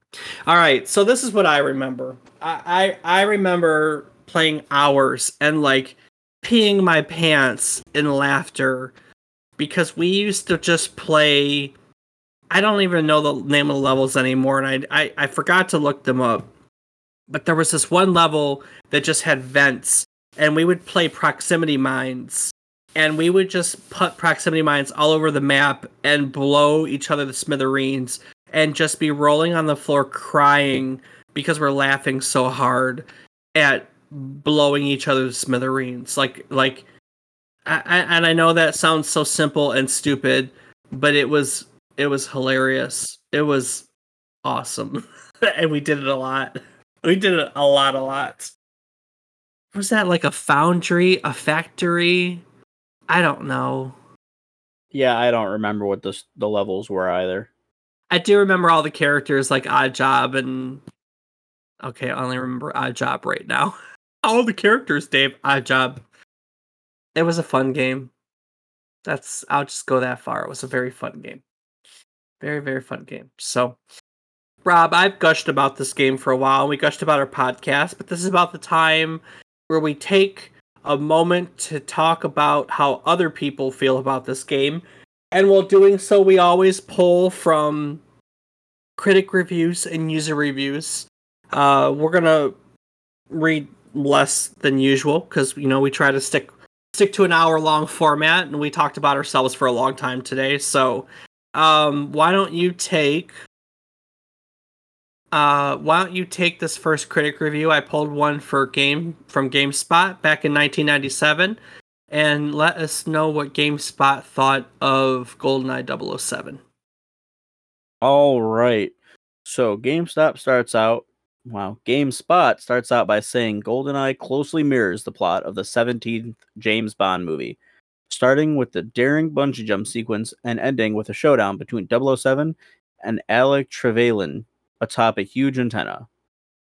A: all right, so this is what I remember. I I, I remember playing hours and like peeing my pants in laughter because we used to just play. I don't even know the name of the levels anymore, and I, I I forgot to look them up but there was this one level that just had vents and we would play proximity mines and we would just put proximity mines all over the map and blow each other to smithereens and just be rolling on the floor crying because we're laughing so hard at blowing each other to smithereens. Like like I, and i know that sounds so simple and stupid but it was it was hilarious. It was awesome. And we did it a lot we did a lot, a lot. Was that like a foundry, a factory? I don't know.
B: Yeah, I don't remember what the the levels were either.
A: I do remember all the characters like Oddjob and okay, I only remember Oddjob right now. all the characters, Dave. Oddjob. It was a fun game. That's I'll just go that far. It was a very fun game. Very, very fun game. So Rob, I've gushed about this game for a while. We gushed about our podcast, but this is about the time where we take a moment to talk about how other people feel about this game. And while doing so, we always pull from critic reviews and user reviews. Uh, we're gonna read less than usual because you know we try to stick stick to an hour long format, and we talked about ourselves for a long time today. So, um, why don't you take uh, why don't you take this first critic review? I pulled one for game from GameSpot back in 1997, and let us know what GameSpot thought of GoldenEye 007.
B: All right. So GameStop starts out. Wow. GameSpot starts out by saying GoldenEye closely mirrors the plot of the 17th James Bond movie, starting with the daring bungee jump sequence and ending with a showdown between 007 and Alec Trevelyan atop a huge antenna.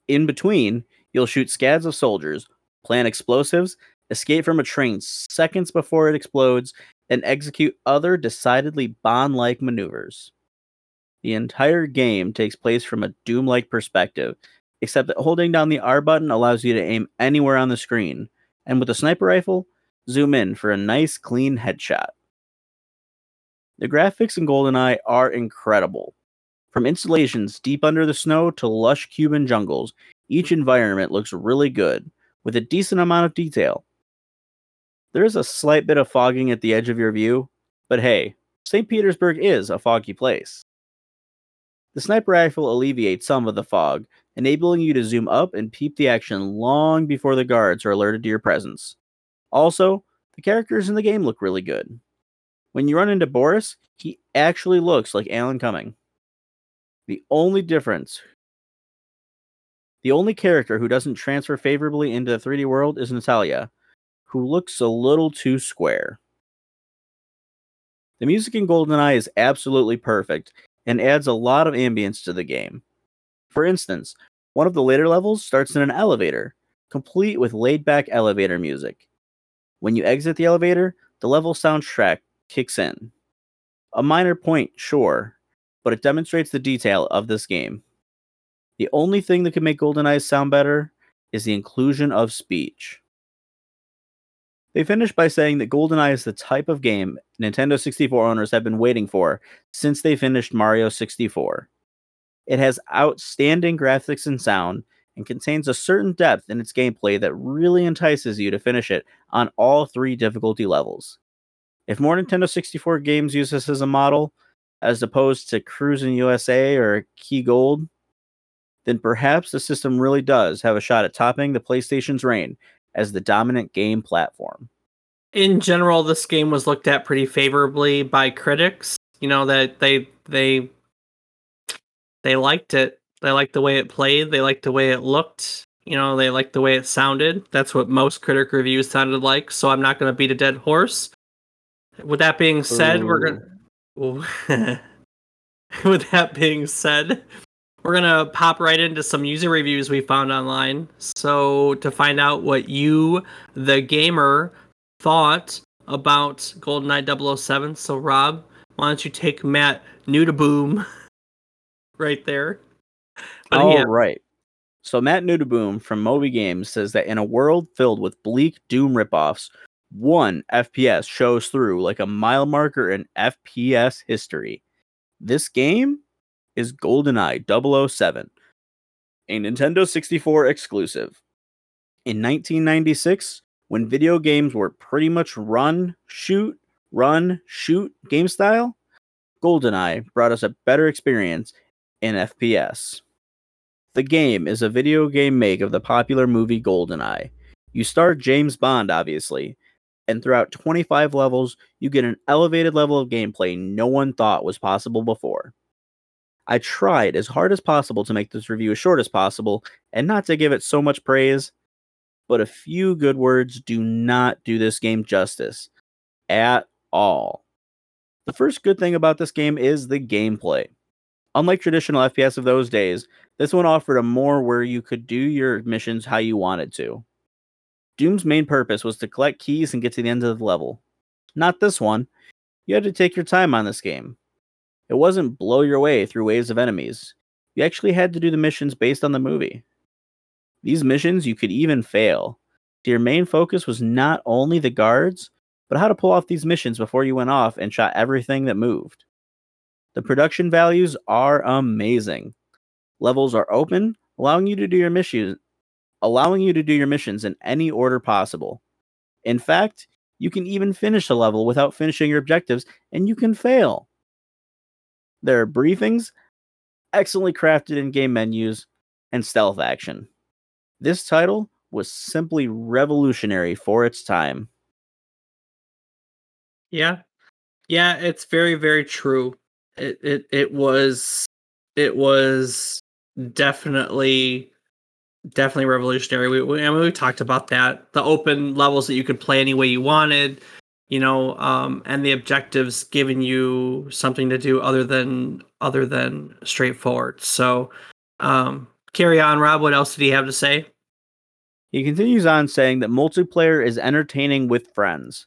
B: In between, you'll shoot scads of soldiers, plant explosives, escape from a train seconds before it explodes, and execute other decidedly Bond like maneuvers. The entire game takes place from a Doom like perspective, except that holding down the R button allows you to aim anywhere on the screen, and with a sniper rifle, zoom in for a nice clean headshot. The graphics in GoldenEye are incredible. From installations deep under the snow to lush Cuban jungles, each environment looks really good, with a decent amount of detail. There is a slight bit of fogging at the edge of your view, but hey, St. Petersburg is a foggy place. The sniper rifle alleviates some of the fog, enabling you to zoom up and peep the action long before the guards are alerted to your presence. Also, the characters in the game look really good. When you run into Boris, he actually looks like Alan Cumming. The only difference the only character who doesn't transfer favorably into the 3D world is Natalia, who looks a little too square. The music in GoldenEye is absolutely perfect and adds a lot of ambience to the game. For instance, one of the later levels starts in an elevator, complete with laid back elevator music. When you exit the elevator, the level soundtrack kicks in. A minor point, sure, but it demonstrates the detail of this game. The only thing that could make Golden GoldenEye sound better is the inclusion of speech. They finish by saying that GoldenEye is the type of game Nintendo 64 owners have been waiting for since they finished Mario 64. It has outstanding graphics and sound and contains a certain depth in its gameplay that really entices you to finish it on all three difficulty levels. If more Nintendo 64 games use this as a model, as opposed to Cruis'n USA or KI Gold, then perhaps the system really does have a shot at topping the PlayStation's reign as the dominant game platform.
A: In general, this game was looked at pretty favorably by critics. You know that they they they liked it. They liked the way it played. They liked the way it looked. You know, they liked the way it sounded. That's what most critic reviews sounded like. So I'm not going to beat a dead horse. With that being said, Ooh. we're gonna. with that being said, we're gonna pop right into some user reviews we found online. So to find out what you, the gamer, thought about GoldenEye 007. So Rob, why don't you take Matt new to boom right there?
B: All yeah. right. So Matt Nudaboom from Moby Games says that in a world filled with bleak Doom ripoffs, one FPS shows through like a mile marker in FPS history. This game is GoldenEye 007, a Nintendo 64 exclusive. In 1996, when video games were pretty much run, shoot, run, shoot game style, GoldenEye brought us a better experience in FPS. The game is a video game make of the popular movie GoldenEye. You start James Bond, obviously, and throughout 25 levels, you get an elevated level of gameplay no one thought was possible before. I tried as hard as possible to make this review as short as possible and not to give it so much praise, but a few good words do not do this game justice at all. The first good thing about this game is the gameplay. Unlike traditional FPS of those days, this one offered a more where you could do your missions how you wanted to. Doom's main purpose was to collect keys and get to the end of the level. Not this one. You had to take your time on this game. It wasn't blow your way through waves of enemies. You actually had to do the missions based on the movie. These missions you could even fail. Your main focus was not only the guards, but how to pull off these missions before you went off and shot everything that moved. The production values are amazing. Levels are open, allowing you to do your missions allowing you to do your missions in any order possible. In fact, you can even finish a level without finishing your objectives and you can fail. There are briefings, excellently crafted in game menus, and stealth action. This title was simply revolutionary for its time.
A: Yeah. Yeah, it's very very true. It it it was it was definitely definitely revolutionary. We, we I mean we talked about that. The open levels that you could play any way you wanted, you know, um, and the objectives giving you something to do other than other than straightforward. So um, carry on, Rob. What else did he have to say?
B: He continues on saying that multiplayer is entertaining with friends.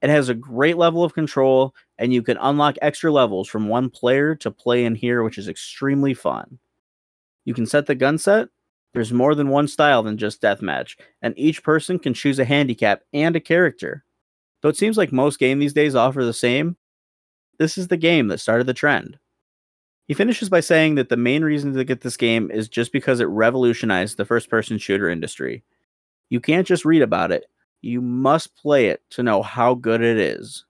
B: It has a great level of control, and you can unlock extra levels from one player to play in here, which is extremely fun. You can set the gun set. There's more than one style than just deathmatch, and each person can choose a handicap and a character. Though it seems like most games these days offer the same, this is the game that started the trend. He finishes by saying that the main reason to get this game is just because it revolutionized the first person shooter industry. You can't just read about it, you must play it to know how good it is.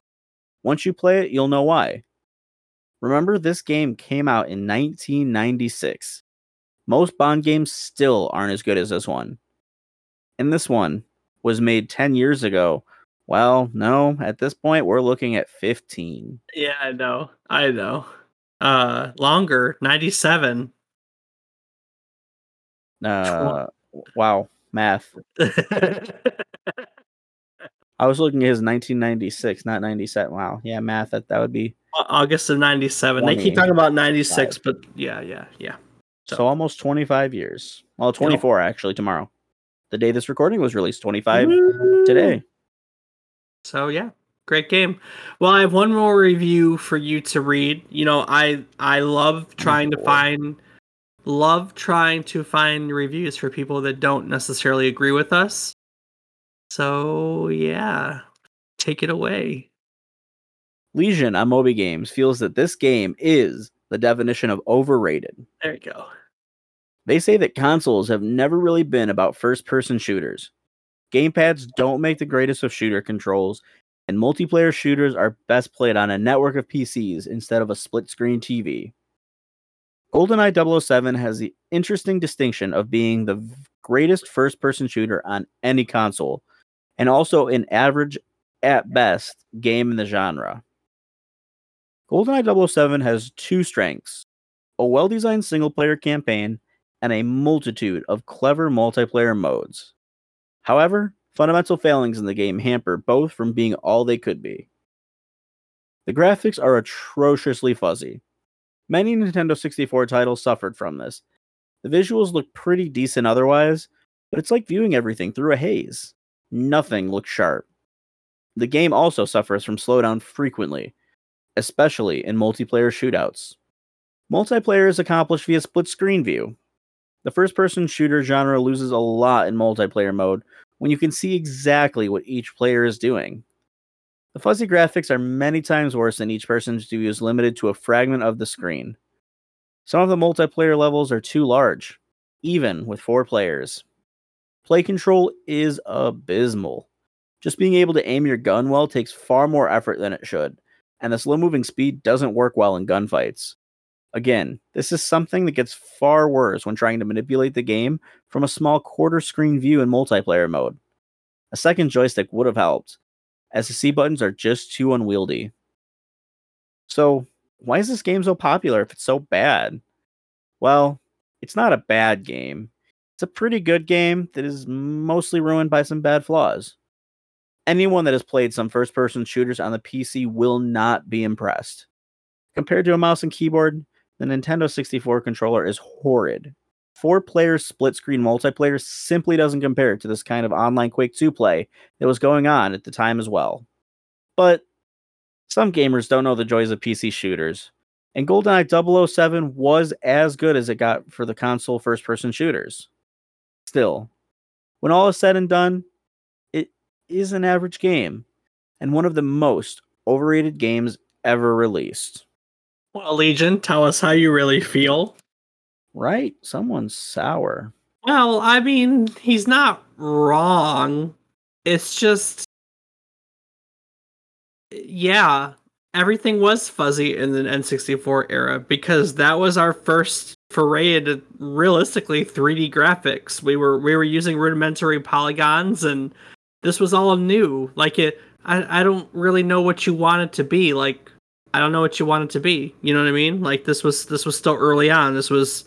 B: Once you play it, you'll know why. Remember, this game came out in 1996. Most Bond games still aren't as good as this one. And this one was made 10 years ago. Well, no, at this point, we're looking at 15.
A: Yeah, I know. I know. Uh, longer, 97.
B: Uh, wow, math. I was looking at his 1996, not 97. Wow, yeah, math. That that would be
A: August of 97. They keep talking about 96, but yeah, yeah, yeah.
B: So,
A: So-
B: almost 25 years. Well, 24 actually tomorrow. The day this recording was released, 25
A: Woo!
B: today.
A: So yeah, great game. Well, I have one more review for you to read. You know, I I love trying to find love trying to find reviews for people that don't necessarily agree with us. So yeah, take it away.
B: Legion on Moby Games feels that this game is the definition of overrated.
A: There you go.
B: They say that consoles have never really been about first person shooters. Gamepads don't make the greatest of shooter controls, and multiplayer shooters are best played on a network of PCs instead of a split screen TV. GoldenEye 007 has the interesting distinction of being the greatest first person shooter on any console, and also an average, at best, game in the genre. GoldenEye 007 has two strengths a well designed single player campaign and a multitude of clever multiplayer modes. However, fundamental failings in the game hamper both from being all they could be. The graphics are atrociously fuzzy. Many Nintendo 64 titles suffered from this. The visuals look pretty decent otherwise, but it's like viewing everything through a haze. Nothing looks sharp. The game also suffers from slowdown frequently, especially in multiplayer shootouts. Multiplayer is accomplished via split screen view. The first person shooter genre loses a lot in multiplayer mode when you can see exactly what each player is doing. The fuzzy graphics are many times worse than each person's view is limited to a fragment of the screen. Some of the multiplayer levels are too large, even with four players. Play control is abysmal. Just being able to aim your gun well takes far more effort than it should, and the slow moving speed doesn't work well in gunfights. Again, this is something that gets far worse when trying to manipulate the game from a small quarter screen view in multiplayer mode. A second joystick would have helped, as the C buttons are just too unwieldy. So, why is this game so popular if it's so bad? Well, it's not a bad game. It's a pretty good game that is mostly ruined by some bad flaws. Anyone that has played some first person shooters on the PC will not be impressed. Compared to a mouse and keyboard, the Nintendo 64 controller is horrid. Four player split screen multiplayer simply doesn't compare to this kind of online Quake 2 play that was going on at the time as well. But some gamers don't know the joys of PC shooters, and GoldenEye 007 was as good as it got for the console first person shooters. Still, when all is said and done, is an average game, and one of the most overrated games ever released.
A: Well, Legion, tell us how you really feel.
B: Right? Someone's sour.
A: Well, I mean, he's not wrong. It's just yeah, everything was fuzzy in the N64 era because that was our first foray into realistically 3D graphics. We were we were using rudimentary polygons and this was all new. Like it I, I don't really know what you want it to be. Like I don't know what you want it to be. You know what I mean? Like this was this was still early on. This was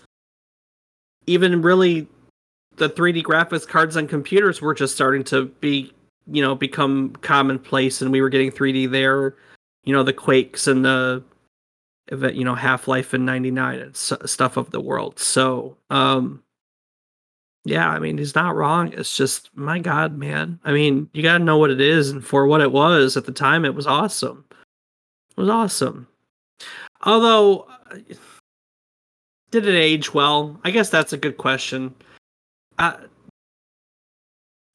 A: even really the 3D graphics cards on computers were just starting to be, you know, become commonplace, and we were getting 3D there. You know, the Quakes and the, you know, Half Life in '99 and stuff of the world. So, um, yeah, I mean, he's not wrong. It's just, my God, man. I mean, you got to know what it is, and for what it was at the time, it was awesome. It was awesome. Although, uh, did it age well? I guess that's a good question. Uh,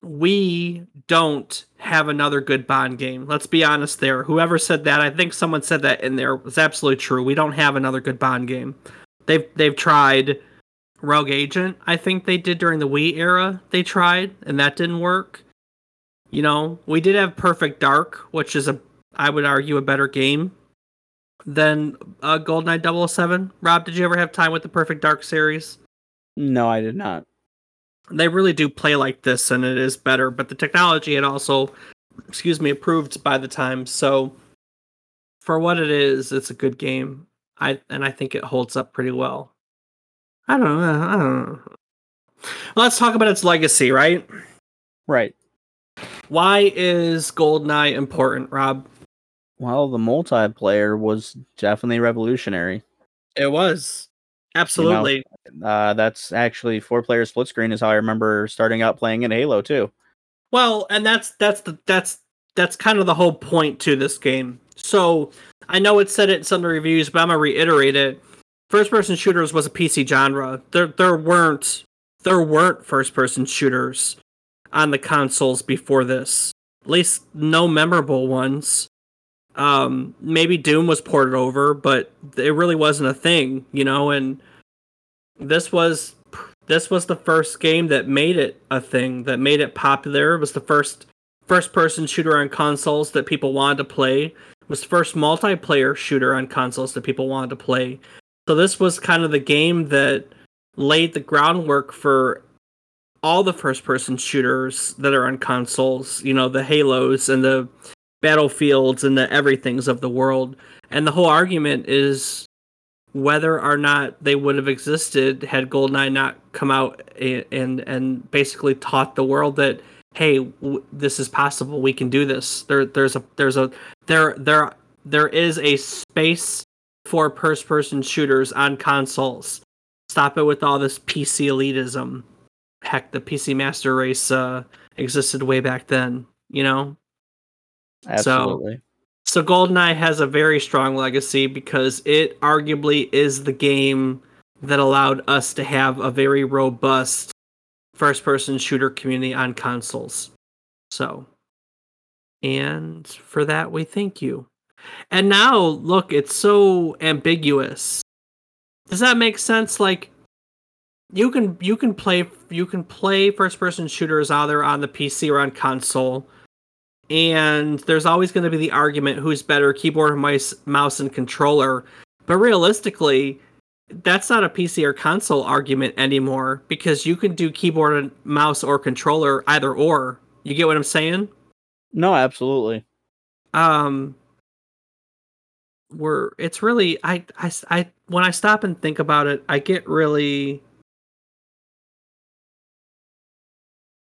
A: we don't have another good Bond game. Let's be honest there. Whoever said that, I think someone said that in there was absolutely true. We don't have another good Bond game. They've they've tried Rogue Agent. I think they did during the Wii era. They tried and that didn't work. You know, we did have Perfect Dark, which is a I would argue, a better game than uh, GoldenEye 007. Rob, did you ever have time with the Perfect Dark series?
B: No, I did not.
A: They really do play like this, and it is better. But the technology had also, excuse me, improved by the time. So, for what it is, it's a good game. I and I think it holds up pretty well. I don't know. I don't know. Let's talk about its legacy, right?
B: Right.
A: Why is GoldenEye important, Rob?
B: Well, the multiplayer was definitely revolutionary.
A: It was. Absolutely.
B: You know, uh, that's actually four player split screen is how I remember starting out playing in Halo too.
A: Well, and that's that's the that's that's kind of the whole point to this game. So I know it said it in some of the reviews, but I'm gonna reiterate it. First person shooters was a PC genre. There there weren't there weren't first person shooters on the consoles before this. At least no memorable ones. Um, maybe Doom was ported over, but it really wasn't a thing, you know. And this was this was the first game that made it a thing, that made it popular. It was the first first person shooter on consoles that people wanted to play. It was the first multiplayer shooter on consoles that people wanted to play. So this was kind of the game that laid the groundwork for all the first person shooters that are on consoles, you know, the Halos and the battlefields and the everythings of the world. And the whole argument is whether or not they would have existed had Goldeneye not come out and and basically taught the world that hey, w- this is possible. We can do this. There there's a there's a there there there is a space for first person shooters on consoles. Stop it with all this PC elitism. Heck, the PC Master Race uh, existed way back then, you know?
B: Absolutely.
A: So, so GoldenEye has a very strong legacy because it arguably is the game that allowed us to have a very robust first person shooter community on consoles. So, and for that, we thank you. And now, look, it's so ambiguous. Does that make sense? Like, you can you can play you can play first person shooters either on the PC or on console. And there's always going to be the argument who's better keyboard mice mouse and controller. But realistically that's not a PC or console argument anymore because you can do keyboard and mouse or controller either or. You get what I'm saying?
B: No absolutely.
A: Um we're it's really I I I when I stop and think about it I get really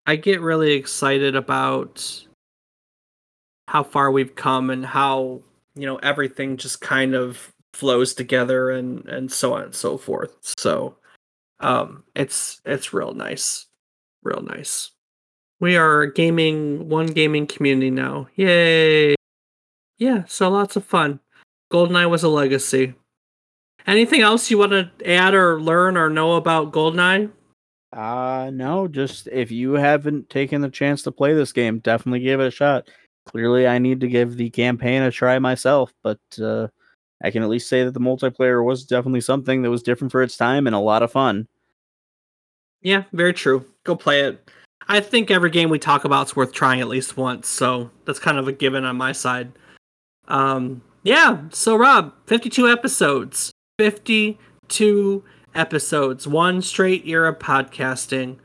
A: I get really excited about how far we've come and how you know everything just kind of flows together and and so on and so forth. So um it's it's real nice. Real nice. We are gaming one gaming community now. Yay. Yeah, so lots of fun. Goldeneye was a legacy. Anything else you want to add or learn or know about Goldeneye?
B: Uh no, just if you haven't taken the chance to play this game, definitely give it a shot. Clearly I need to give the campaign a try myself, but uh I can at least say that the multiplayer was definitely something that was different for its time and a lot of fun.
A: Yeah, very true. Go play it. I think every game we talk about is worth trying at least once, so that's kind of a given on my side. Um yeah, so Rob, 52 episodes. 52 episodes, one straight year of podcasting.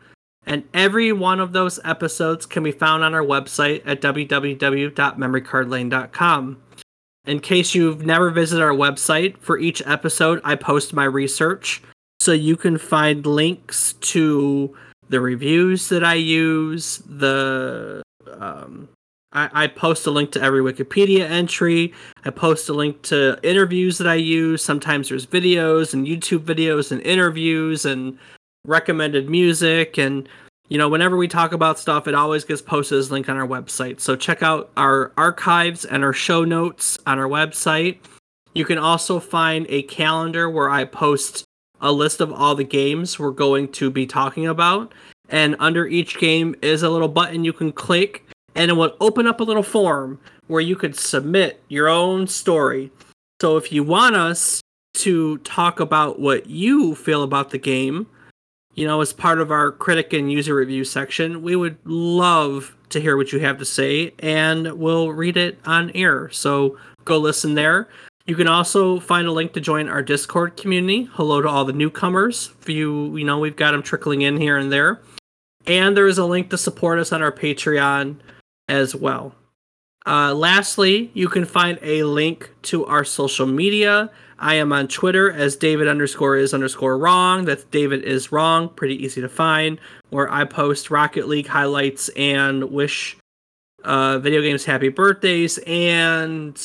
A: And every one of those episodes can be found on our website at www.memorycardlane.com. In case you've never visited our website, for each episode, I post my research. So you can find links to the reviews that I use, the um, I, I post a link to every Wikipedia entry. I post a link to interviews that I use. Sometimes there's videos and YouTube videos and interviews and recommended music. And, you know, whenever we talk about stuff, it always gets posted as a link on our website. So check out our archives and our show notes on our website. You can also find a calendar where I post a list of all the games we're going to be talking about. And under each game is a little button you can click and it will open up a little form where you could submit your own story. So if you want us to talk about what you feel about the game, you know, as part of our critic and user review section. We would love to hear what you have to say and we'll read it on air. So go listen there. You can also find a link to join our Discord community. Hello to all the newcomers. For you, you know, we've got them trickling in here and there. And there is a link to support us on our Patreon as well. Uh, lastly, you can find a link to our social media. I am on Twitter as David underscore is underscore wrong. That's David is wrong. Pretty easy to find. Where I post Rocket League highlights and wish uh, video games happy birthdays and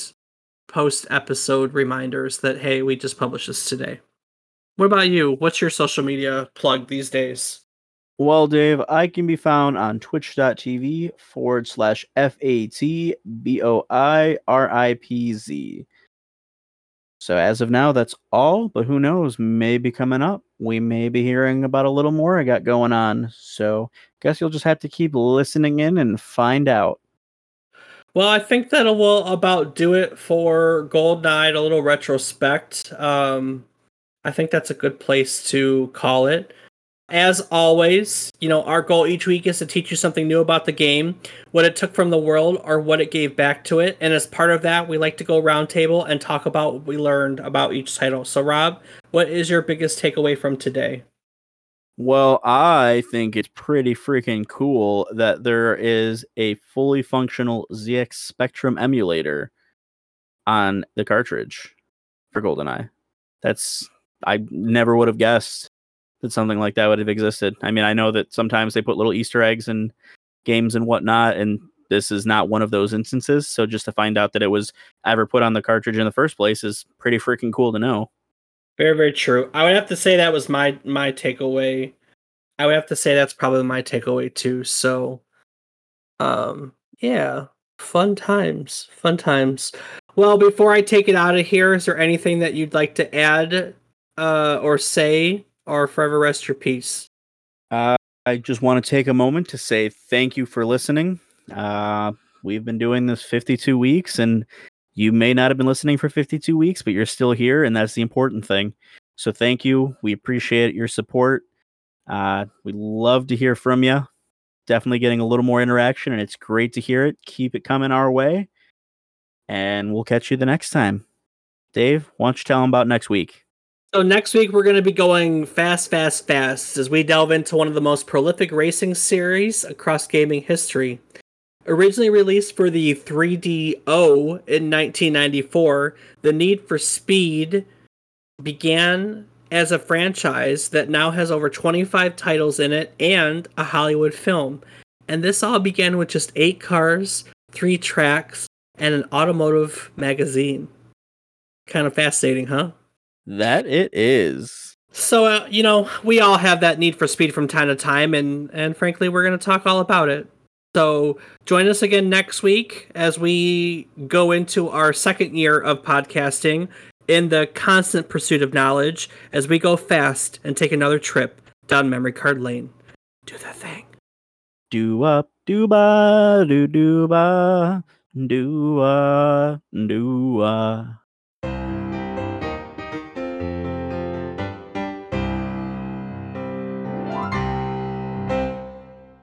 A: post episode reminders that hey, we just published this today. What about you? What's your social media plug these days?
B: Well, Dave, I can be found on twitch.tv forward slash F A T B O I R I P Z. So as of now, that's all, but who knows? Maybe coming up, we may be hearing about a little more I got going on. So guess you'll just have to keep listening in and find out.
A: Well, I think that will about do it for GoldenEye, a little retrospect. Um, I think that's a good place to call it as always, you know, our goal each week is to teach you something new about the game, what it took from the world or what it gave back to it. And as part of that, we like to go roundtable and talk about what we learned about each title. So, Rob, what is your biggest takeaway from today?
B: Well, I think it's pretty freaking cool that there is a fully functional ZX Spectrum emulator on the cartridge for GoldenEye. That's I never would have guessed that something like that would have existed. I mean, I know that sometimes they put little Easter eggs in games and whatnot, and this is not one of those instances. So just to find out that it was ever put on the cartridge in the first place is pretty freaking cool to know.
A: Very, very true. I would have to say that was my my takeaway. I would have to say that's probably my takeaway too. So, um, yeah, fun times, fun times. Well, before I take it out of here, is there anything that you'd like to add uh, or say or forever rest your peace.
B: Uh, I just want to take a moment to say thank you for listening. Uh, we've been doing this 52 weeks, and you may not have been listening for 52 weeks, but you're still here, and that's the important thing. So thank you. We appreciate your support. Uh, we love to hear from you. Definitely getting a little more interaction, and it's great to hear it. Keep it coming our way, and we'll catch you the next time. Dave, why don't you tell them about next week?
A: So next week we're going to be going fast, fast, fast as we delve into one of the most prolific racing series across gaming history. Originally released for the 3DO in 1994, The Need for Speed began as a franchise that now has over 25 titles in it and a Hollywood film. And this all began with just eight cars, three tracks, and an automotive magazine. Kind of fascinating, huh?
B: That it is.
A: So uh, you know, we all have that need for speed from time to time, and and frankly, we're going to talk all about it. So join us again next week as we go into our second year of podcasting in the constant pursuit of knowledge as we go fast and take another trip down memory card lane. Do the thing.
B: Do up, do ba, do do ba, do uh, do uh.